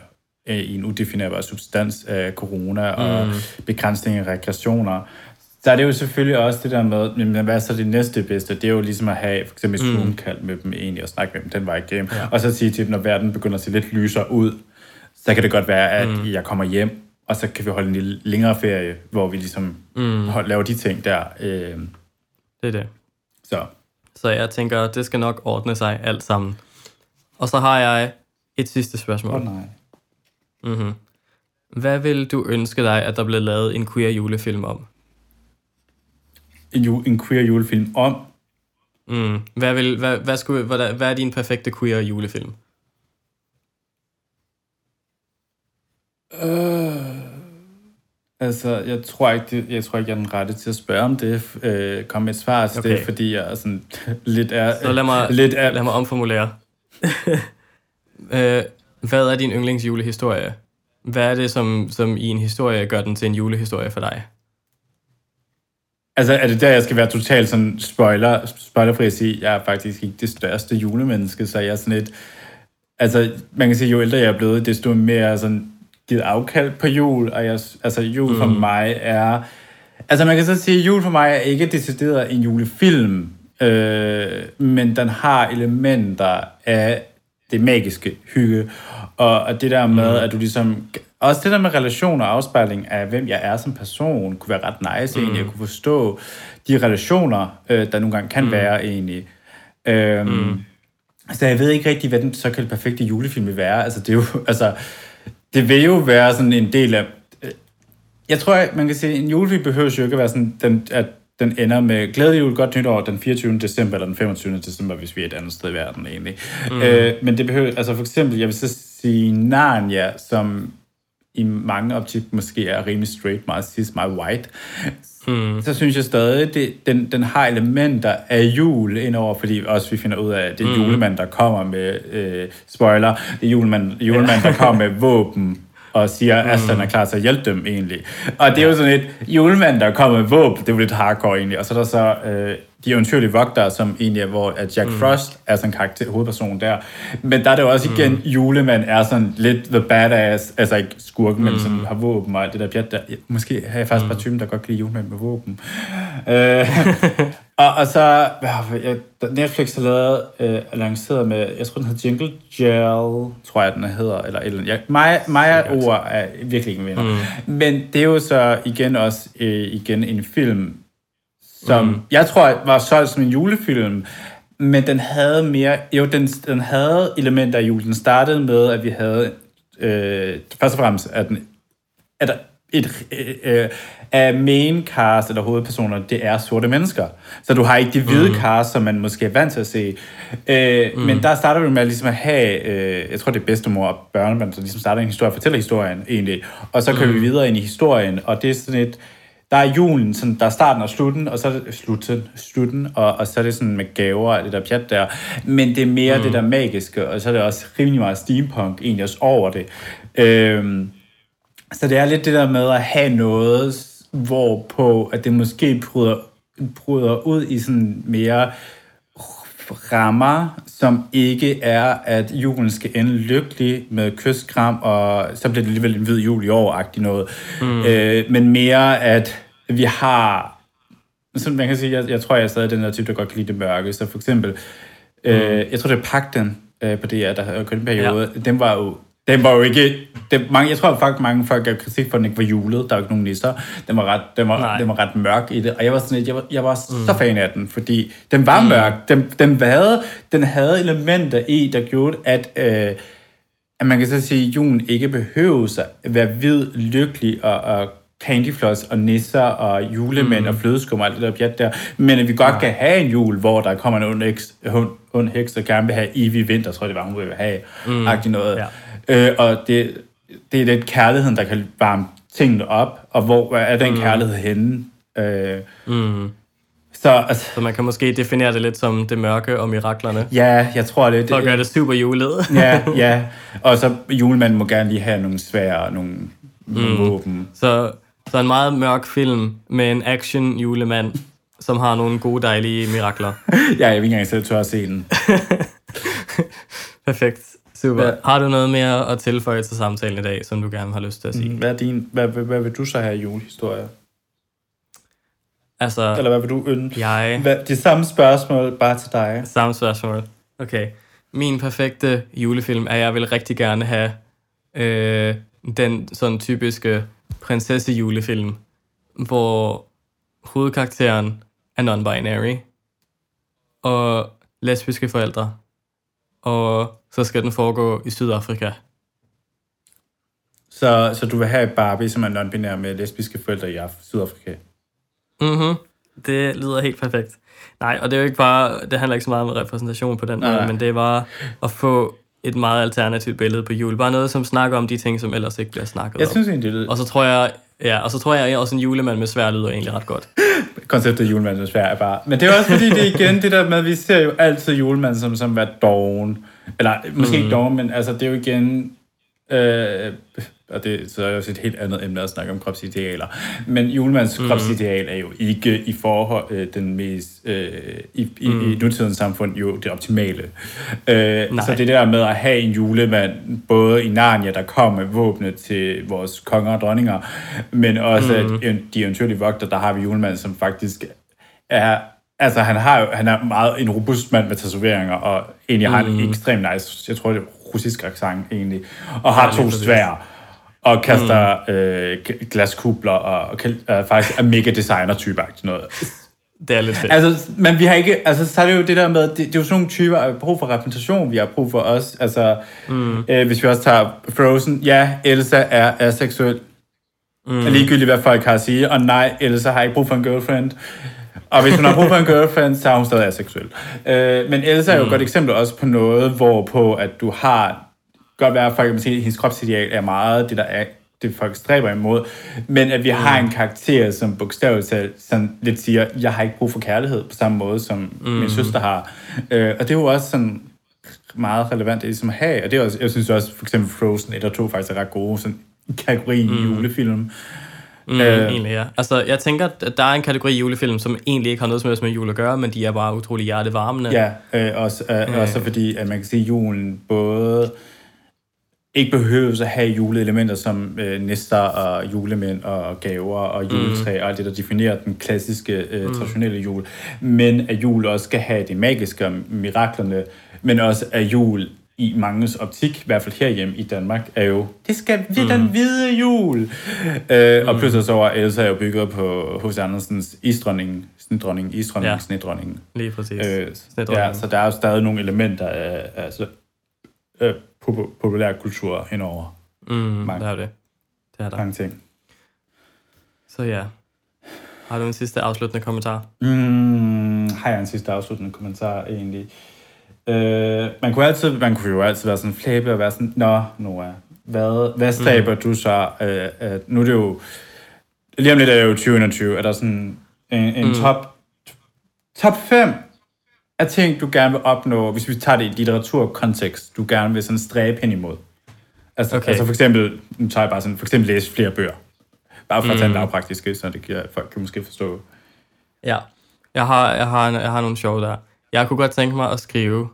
i en udefinerbar substans af corona og Mm. begrænsning af rekreationer, så er det jo selvfølgelig også det der med, men hvad er så det næste bedste? Det er jo ligesom at have for eksempel et Zoom-kald med dem egentlig, og snakke med dem den vej igennem. Ja. Og så sige til dem, når verden begynder at se lidt lysere ud, så kan det godt være, at mm. jeg kommer hjem, og så kan vi holde en lille længere ferie, hvor vi ligesom Mm. hold, laver de ting der. Øh, det er det. så Så jeg tænker, det skal nok ordne sig alt sammen. Og så har jeg et sidste spørgsmål. åh oh, nej. Mm-hmm. Hvad vil du ønske dig, at der blev lavet en queer julefilm om? En, ju, en queer julefilm om, Mm. Hvad, vil, hvad, hvad, skulle, hvad, hvad er din perfekte queer julefilm? Øh, altså, jeg tror ikke, det, jeg tror ikke, jeg er den rette til at spørge om det. Øh, kom med et svar til okay. Okay. det, fordi jeg er sådan lidt er... Så lad mig, lidt er, lad mig omformulere. øh, hvad er din yndlingsjulehistorie? Hvad er det, som, som i en historie gør den til en julehistorie for dig? Altså, er det der, jeg skal være totalt sådan spoiler, spoilerfri at sige, jeg er faktisk ikke det største julemenneske, så jeg er sådan lidt... Altså, man kan sige, jo ældre jeg er blevet, desto mere er sådan givet afkald på jul, og jeg, altså, jul mm. for mig er... Altså, man kan så sige, at jul for mig er ikke decideret en julefilm, øh, men den har elementer af det magiske hygge, og, og det der med, mm. at du ligesom... Også det der med relation og afspejling af, hvem jeg er som person, kunne være ret nice mm. egentlig, at kunne forstå de relationer, øh, der nogle gange kan mm. være egentlig. Øhm, mm. Så jeg ved ikke rigtig, hvad den såkaldte perfekte julefilm vil være. Altså, det er jo, altså, det vil jo være sådan en del af... øh, Jeg tror, at man kan sige, at en julefilm behøver jo ikke at være sådan, den, at den ender med glædelig jul, godt nytår den 24. december eller den 25. december, hvis vi er et andet sted i verden egentlig. Mm. Øh, men det behøver, altså for eksempel, jeg vil så sige Narnia, som i mange optik måske er rimelig straight, meget cis, meget white, Mm. så synes jeg stadig, det, den, den har elementer af jul indover, fordi også vi finder ud af, at det er julemand, der kommer med, øh, spoiler, det er julemand, julemand der kommer med våben, og siger, at Aslan er klar til at hjælpe dem egentlig. Og det er jo sådan et julemand, der kommer med våben, det er jo lidt hardcore egentlig. Og så er der så øh, de eventyrlige vogtere, som egentlig er, hvor at Jack Frost er sådan en karakter, hovedperson der. Men der er det jo også igen, julemand er sådan lidt the badass, altså ikke skurken, men sådan har våben og alt det der pjat der. Ja, Måske har jeg faktisk bare typen, der godt kan lide julemand med våben. Øh, og, og så, Netflix har lavet, øh, lanceret med, jeg tror den hedder Jingle Gel, tror jeg den hedder, eller et eller andet. Jeg, mig, mig og ord er virkelig ikke venner. Mm. Men det er jo så igen også øh, igen en film, som mm. jeg tror var solgt som en julefilm, men den havde mere, jo, den, den havde elementer af jul. Den startede med, at vi havde, øh, først og fremmest, at, den, at et, øh, af main cast, eller hovedpersoner, det er sorte mennesker. Så du har ikke de hvide mm. cast, som man måske er vant til at se. Øh, mm. Men der starter vi med ligesom at have, øh, jeg tror det er bedstemor og børnebørn, der ligesom starter en historie, fortæller historien egentlig. Og så kører mm. vi videre ind i historien, og det er sådan et, der er julen, sådan, der er starten og slutten, og så er det slutten, slutten og, og så er det sådan med gaver og det der pjat der. Men det er mere mm. det der magiske, og så er det også rimelig meget steampunk egentlig også over det. Øhm, så det er lidt det der med at have noget, hvorpå at det måske bryder, bryder ud i sådan mere rammer, som ikke er, at julen skal ende lykkelig med kysskram, og så bliver det alligevel en hvid jul i år noget. Mm. Øh, men mere, at vi har... Så man kan sige, jeg, jeg tror, jeg er stadig den der type, der godt kan lide det mørke. Så for eksempel, øh, mm. øh, jeg tror, det er Pakten øh, på DR, der havde kun en periode. Ja. Den var jo den var jo ikke... Den, mange, jeg tror faktisk, mange folk gav kritik for, at den ikke var julet. Der var ikke nogen nisser. Den var ret, den var, den var ret mørk i det. Og jeg var, sådan, jeg var, jeg var mm. så fan af den, fordi den var mm. mørk. Den, den, havde, den havde elementer i, der gjorde, at... Øh, at man kan så sige, at julen ikke behøver at være hvid, lykkelig og, og candyfloss og nisser og julemænd mm. og flødeskum og alt det der pjat der. Men at vi godt ja. kan have en jul, hvor der kommer en ond, heks, ond heks, der gerne vil have evig vinter, tror jeg det var, hun vil have. Mm. noget. Ja. Øh, og det, det er den kærligheden, der kan varme tingene op, og hvor er den mm. kærlighed henne? Øh, mm. Så, altså, så man kan måske definere det lidt som det mørke og miraklerne. Ja, jeg tror det. For at gøre det super julet. ja, ja. Og så julemanden må gerne lige have nogle svære og nogle, mm. våben. Så, så en meget mørk film med en action julemand, som har nogle gode, dejlige mirakler. ja, jeg vil ikke engang selv tør at se den. Perfekt. Super. Har du noget mere at tilføje til samtalen i dag, som du gerne har lyst til at sige? Mm, hvad, er din, hvad, hvad, hvad vil du så have i julehistorie? Altså, Eller hvad vil du ønske? Jeg... Hvad, det samme spørgsmål, bare til dig. Samme spørgsmål. Okay. Min perfekte julefilm er, jeg vil rigtig gerne have øh, den sådan typiske prinsesse-julefilm, hvor hovedkarakteren er non-binary og lesbiske forældre og så skal den foregå i Sydafrika. Så, så du vil have Barbie, som er non-binær med lesbiske forældre i Sydafrika? Mhm. Det lyder helt perfekt. Nej, og det er jo ikke bare, det handler ikke så meget om repræsentation på den måde, men det er bare at få et meget alternativt billede på jul. Bare noget, som snakker om de ting, som ellers ikke bliver snakket jeg om. Jeg synes egentlig, det Og så tror jeg, ja, og så tror jeg, at også en julemand med svær lyder egentlig ret godt. Konceptet julemand med svær er bare... Men det er også fordi, det er igen det der med, at vi ser jo altid julemanden som, som være doven. Eller måske mm. ikke doven, men altså det er jo igen... Øh, og det så er jo også et helt andet emne at snakke om kropsidealer. Men julemands mm. kropsideal er jo ikke i forhold øh, den mest øh, i, i, mm. i nutidens samfund jo det optimale. Øh, så det der med at have en julemand, både i Narnia, der kommer med våbne til vores konger og dronninger, men også mm. at de eventuelle vogter, der har vi julemanden, som faktisk er Altså, han, har jo, han er meget en robust mand med tatoveringer, og egentlig mm. har en ekstremt nice, jeg tror det er russisk accent egentlig, og har ja, to svær og kaster mm. øh, glaskubler, og, og øh, faktisk er mega designer-type noget. Det er lidt fedt. Altså, men vi har ikke, altså, så er det jo det der med, det, det er jo sådan nogle typer, af brug for repræsentation, vi har brug for os. Altså, mm. øh, hvis vi også tager Frozen, ja, Elsa er aseksuel. Mm. Ligegyldigt, hvad folk har at sige. Og nej, Elsa har ikke brug for en girlfriend. Og hvis hun har brug for en girlfriend, så er hun stadig aseksuel. Øh, men Elsa er jo mm. et godt eksempel også på noget, hvor på at du har godt være, at folk kan sige, at hendes kropsideal er meget det, der er det folk stræber imod, men at vi mm. har en karakter, som bogstaveligt sådan lidt siger, jeg har ikke brug for kærlighed på samme måde, som mm. min søster har. Øh, og det er jo også sådan meget relevant det ligesom at have, og det er også, jeg synes også, for eksempel Frozen 1 og 2 faktisk er ret gode, sådan kategorien mm. julefilm. Mm, øh, egentlig, ja. Altså, jeg tænker, at der er en kategori julefilm, som egentlig ikke har noget som helst med jul at gøre, men de er bare utrolig hjertevarmende. Ja, øh, også, øh, øh. også fordi, at man kan sige, at julen både ikke behøves at have juleelementer som øh, næster og julemænd og gaver og mm. juletræ mm. og alt det, der definerer den klassiske, øh, mm. traditionelle jul. Men at jul også skal have det magiske og miraklerne, men også at jul i manges optik, i hvert fald herhjemme i Danmark, er jo, det skal vi mm. den hvide jul. Øh, mm. Og pludselig så var Elsa jo bygget på H.C. Andersens isdronning, snedronning, isdronning, ja. snedronning. Lige præcis. Øh, ja, så der er jo stadig nogle elementer af, altså, øh, populær kultur henover. Mm, mange, det er det. Det er der. Mange ting. Så ja. Har du en sidste afsluttende kommentar? Mm, har jeg en sidste afsluttende kommentar egentlig? Øh, man, kunne altid, man kunne jo altid være sådan flæbe og være sådan, Nå, Noah, hvad, hvad stræber mm. du så? Øh, at, nu er det jo, lige om lidt er det jo 2021, er der sådan en, en mm. top, top 5 af ting, du gerne vil opnå, hvis vi tager det i litteraturkontekst, du gerne vil sådan stræbe hen imod? Altså, okay. altså for eksempel, nu tager jeg bare sådan, for eksempel læse flere bøger. Bare for at tage mm. lavpraktiske, så det giver, folk kan måske forstå. Ja, jeg har, jeg har, jeg har nogle sjove der. Jeg kunne godt tænke mig at skrive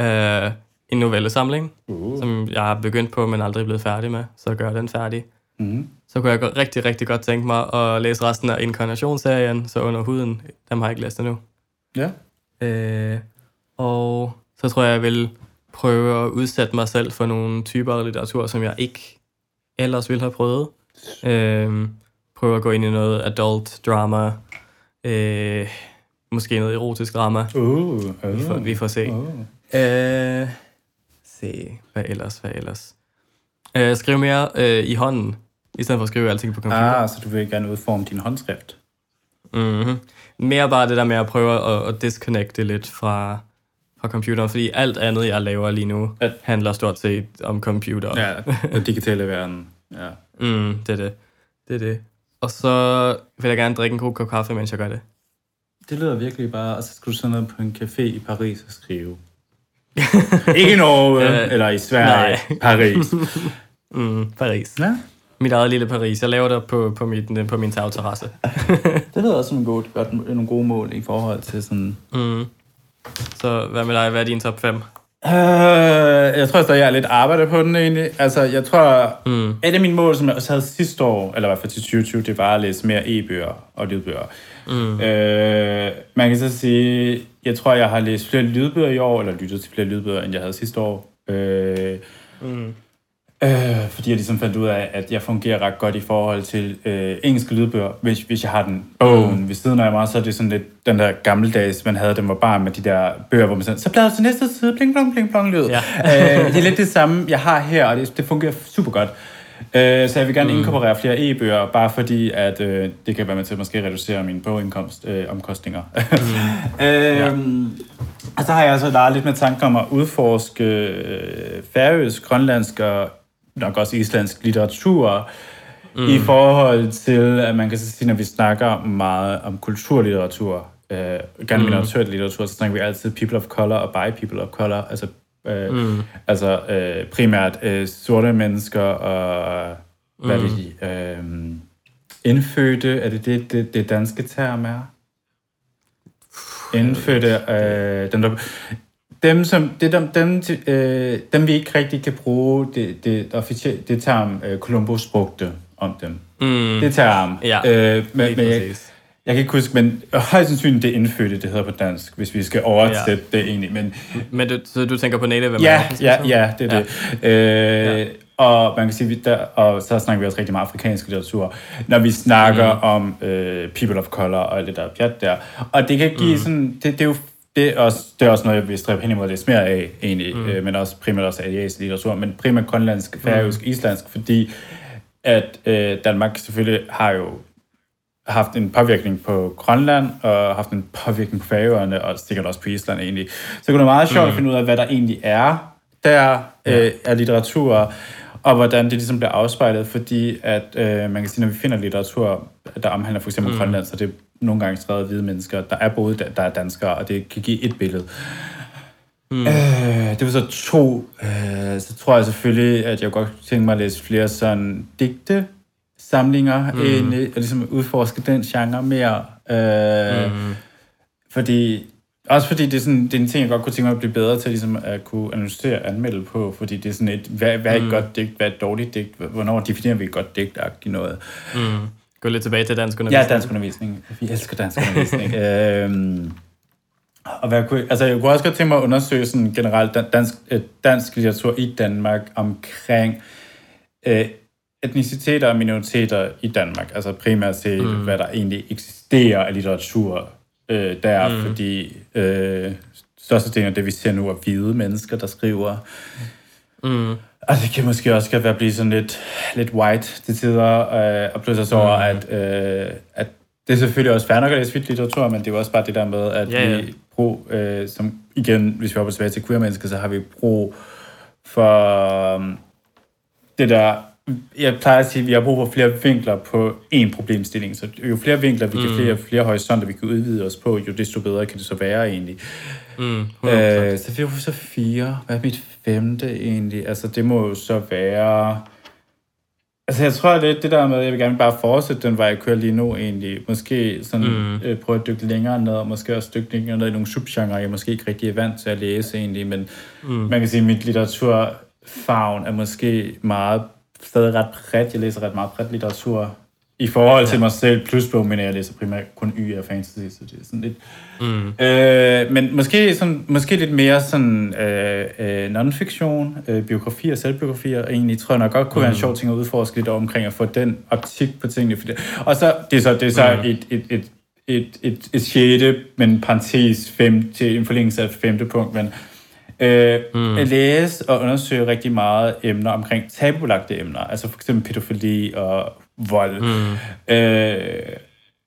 øh, en novellesamling, uh. som jeg har begyndt på, men aldrig blevet færdig med. Så gør den færdig. Mm. Så kunne jeg rigtig, rigtig godt tænke mig at læse resten af Inkarnationsserien, så under huden. Dem har jeg ikke læst endnu. Ja. Øh, og så tror jeg, jeg vil prøve at udsætte mig selv for nogle typer af litteratur, som jeg ikke ellers ville have prøvet. Øh, prøve at gå ind i noget adult drama, øh, måske noget erotisk drama. Uh, uh, vi, får, vi får se. Uh. Øh, se, hvad ellers, hvad ellers? Øh, skriv mere øh, i hånden, i stedet for at skrive alting på computer. Ah, så du vil gerne udforme din håndskrift? Mm-hmm. Mere bare det der med at prøve at, at disconnecte lidt fra, fra computeren, fordi alt andet, jeg laver lige nu, at, handler stort set om computer. Ja, den digitale verden. Ja. Mm, det er det. Det er det. Og så vil jeg gerne drikke en god kop kaffe, mens jeg gør det. Det lyder virkelig bare, og så skal du sådan noget på en café i Paris og skrive. Ikke i Norge, uh, eller i Sverige. Nej. Paris. mm, Paris. Ja. Mit eget lille Paris. Jeg laver det på, på, mit, på min tagterrasse. det lyder også som en god, godt, nogle gode mål i forhold til sådan... Mm. Så hvad med dig? Hvad er din top 5? Uh, øh, jeg tror at jeg er lidt arbejde på den egentlig. Altså, jeg tror, mm. et af mine mål, som jeg også havde sidste år, eller i hvert fald til 2020, det var at læse mere e-bøger og lydbøger. Mm. Uh, man kan så sige, jeg tror, jeg har læst flere lydbøger i år, eller lyttet til flere lydbøger, end jeg havde sidste år. Uh, mm. Øh, fordi jeg ligesom fandt ud af, at jeg fungerer ret godt i forhold til øh, engelske lydbøger, hvis, hvis jeg har den bogen mm. ved siden af mig, så er det sådan lidt den der gammeldags, man havde, den var bare med de der bøger, hvor man sådan, så bladrer til næste side, bling, bling, bling, bling, lyd. Ja. øh, det er lidt det samme, jeg har her, og det, det fungerer super godt. Øh, så jeg vil gerne mm. inkorporere flere e-bøger, bare fordi, at øh, det kan være med til at måske reducere mine bogindkomst øh, omkostninger. mm. øh, ja. Og så har jeg altså leget lidt med tanker om at udforske øh, færøsk, grønlandsk og nok også islandsk litteratur, mm. i forhold til, at man kan sige, når vi snakker meget om kulturlitteratur, øh, gerne mm. litteratur, så snakker vi altid people of color og by people of color, altså, øh, mm. altså øh, primært øh, sorte mennesker og, hvad mm. er det, øh, indfødte, er det det, det, det danske term er? Indfødte, øh, den der, dem, som, det, dem, dem, øh, dem vi ikke rigtig kan bruge, det, det, det, det term øh, Columbus brugte om dem. Mm. Det term. Ja, øh, men, men jeg, jeg kan ikke huske, men højst sandsynligt det indfødte, det hedder på dansk, hvis vi skal oversætte ja. det egentlig. Men, men du, så du tænker på native Ja, ja, ja, det er ja. det. Øh, ja. Og man kan sige, der, og så snakker vi også rigtig meget afrikansk litteratur, når vi snakker mm. om øh, people of color og alt det der pjat der. Og det kan give mm. sådan, det, det er jo det er, også, det er også noget, jeg vil stræbe hen imod læse mere af, egentlig, mm. øh, men også primært også asiatisk litteratur, men primært grønlandsk, færøsk, mm. islandsk, fordi at øh, Danmark selvfølgelig har jo haft en påvirkning på Grønland, og haft en påvirkning på Færøerne, og sikkert også på Island egentlig. Så det kunne være meget sjovt mm. at finde ud af, hvad der egentlig er der øh, af litteratur, og hvordan det ligesom bliver afspejlet, fordi at øh, man kan sige, når vi finder litteratur, der omhandler for eksempel mm. Grønland, så det er nogle gange skrevet af hvide mennesker, der er både der, er danskere, og det kan give et billede. Mm. Øh, det var så to. Øh, så tror jeg selvfølgelig, at jeg godt tænke mig at læse flere sådan digte samlinger, mm. end, og ligesom udforske den genre mere. Øh, mm. Fordi også fordi det er, sådan, det er en ting, jeg godt kunne tænke mig at blive bedre til ligesom at kunne analysere og anmelde på, fordi det er sådan et, hvad, hvad er et mm. godt digt, hvad er et dårligt digt, hvornår definerer vi et godt digt noget. Mm. Gå lidt tilbage til dansk undervisning. Ja, dansk undervisning. Vi elsker dansk undervisning. øhm, og hvad kunne, altså, jeg kunne også godt tænke mig at undersøge sådan generelt dansk, øh, dansk litteratur i Danmark omkring øh, etniciteter og minoriteter i Danmark. Altså primært se, mm. hvad der egentlig eksisterer af litteratur øh, der, mm. fordi øh, størstedelen af det, vi ser nu, er hvide mennesker, der skriver. Mm. Og det kan måske også godt være blive sådan lidt, lidt white til tider, øh, og pludselig så over, Mm. at, øh, at det er selvfølgelig også fair nok at læse litteratur, men det er jo også bare det der med, at Ja, ja. vi brug, øh, som igen, hvis vi hopper tilbage til queer-mennesker, så har vi brug for um, det der, jeg plejer at sige, at vi har brug for flere vinkler på én problemstilling, så jo flere vinkler vi kan, Mm. flere, flere horisonter vi kan udvide os på, jo desto bedre kan det så være egentlig. Mm. 100%. Øh, så vi jo så fire. Hvad er mit femte egentlig? Altså, det må jo så være... Altså, jeg tror, det er det der med, jeg vil gerne bare fortsætte den vej, jeg kører lige nu egentlig. Måske sådan mm. øh, prøve at dykke længere ned, og måske også dykke længere ned i nogle subgenre, jeg måske ikke rigtig er vant til at læse egentlig, men Mm. man kan sige, at mit litteraturfagn er måske meget, stadig ret bredt. Jeg læser ret meget bredt litteratur i forhold til Ja. mig selv, plus bog, men jeg læser primært kun Y og fantasy, så det er sådan lidt Mm. Øh, men måske, sådan, måske lidt mere sådan øh, øh, non-fiktion, øh, biografier, selvbiografier, egentlig tror jeg nok godt kunne være en Mm. sjov ting at udforske lidt omkring at få den optik på tingene. For det. Og så, det er så, det er så Mm. et, et, et, et, et, et sjette, men parentes fem, til en forlængelse af femte punkt, men øh, Mm. mm. læse og undersøge rigtig meget emner omkring tabulagte emner, altså for eksempel pædofili og vold. Mm. Øh,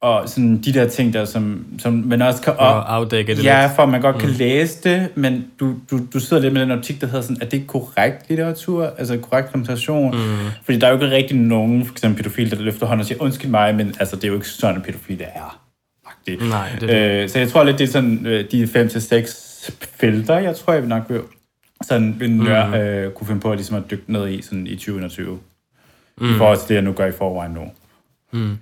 og sådan de der ting der, som, som man også kan op, Og afdække det Ja, lidt. for man godt kan læse det, men du, du, du sidder lidt med den optik, der hedder sådan, er det korrekt litteratur? Altså korrekt repræsentation? Mm. Fordi der er jo ikke rigtig nogen, for eksempel pædofil, der løfter hånden og siger, undskyld mig, men altså, det er jo ikke sådan, at pædofile er. Nej, det er det. Øh, så jeg tror lidt, det er sådan øh, de fem til seks felter, jeg tror, jeg nok vil, sådan vil nør, Mhm. øh, kunne finde på at, ligesom at dykke ned i sådan i 2021. Mm. I forhold til det, jeg nu gør i forvejen nu. Mm.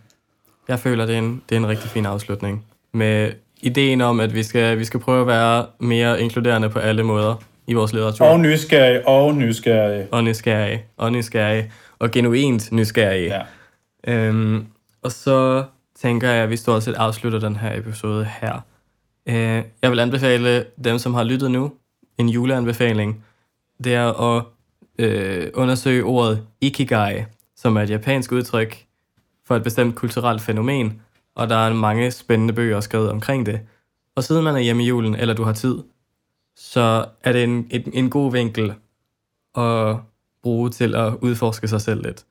Jeg føler, det er, en, det er en rigtig fin afslutning. Med ideen om, at vi skal, vi skal prøve at være mere inkluderende på alle måder i vores litteratur. Og nysgerrig, og nysgerrig. og nysgerrig, og nysgerrig, og genuint nysgerrig. Ja. Øhm, og så tænker jeg, at vi stort set afslutter den her episode her. Øh, jeg vil anbefale dem, som har lyttet nu, en juleanbefaling. Det er at øh, undersøge ordet ikigai, som er et japansk udtryk for et bestemt kulturelt fænomen, og der er mange spændende bøger skrevet omkring det. Og siden man er hjemme i julen, eller du har tid, så er det en, en, en god vinkel at bruge til at udforske sig selv lidt.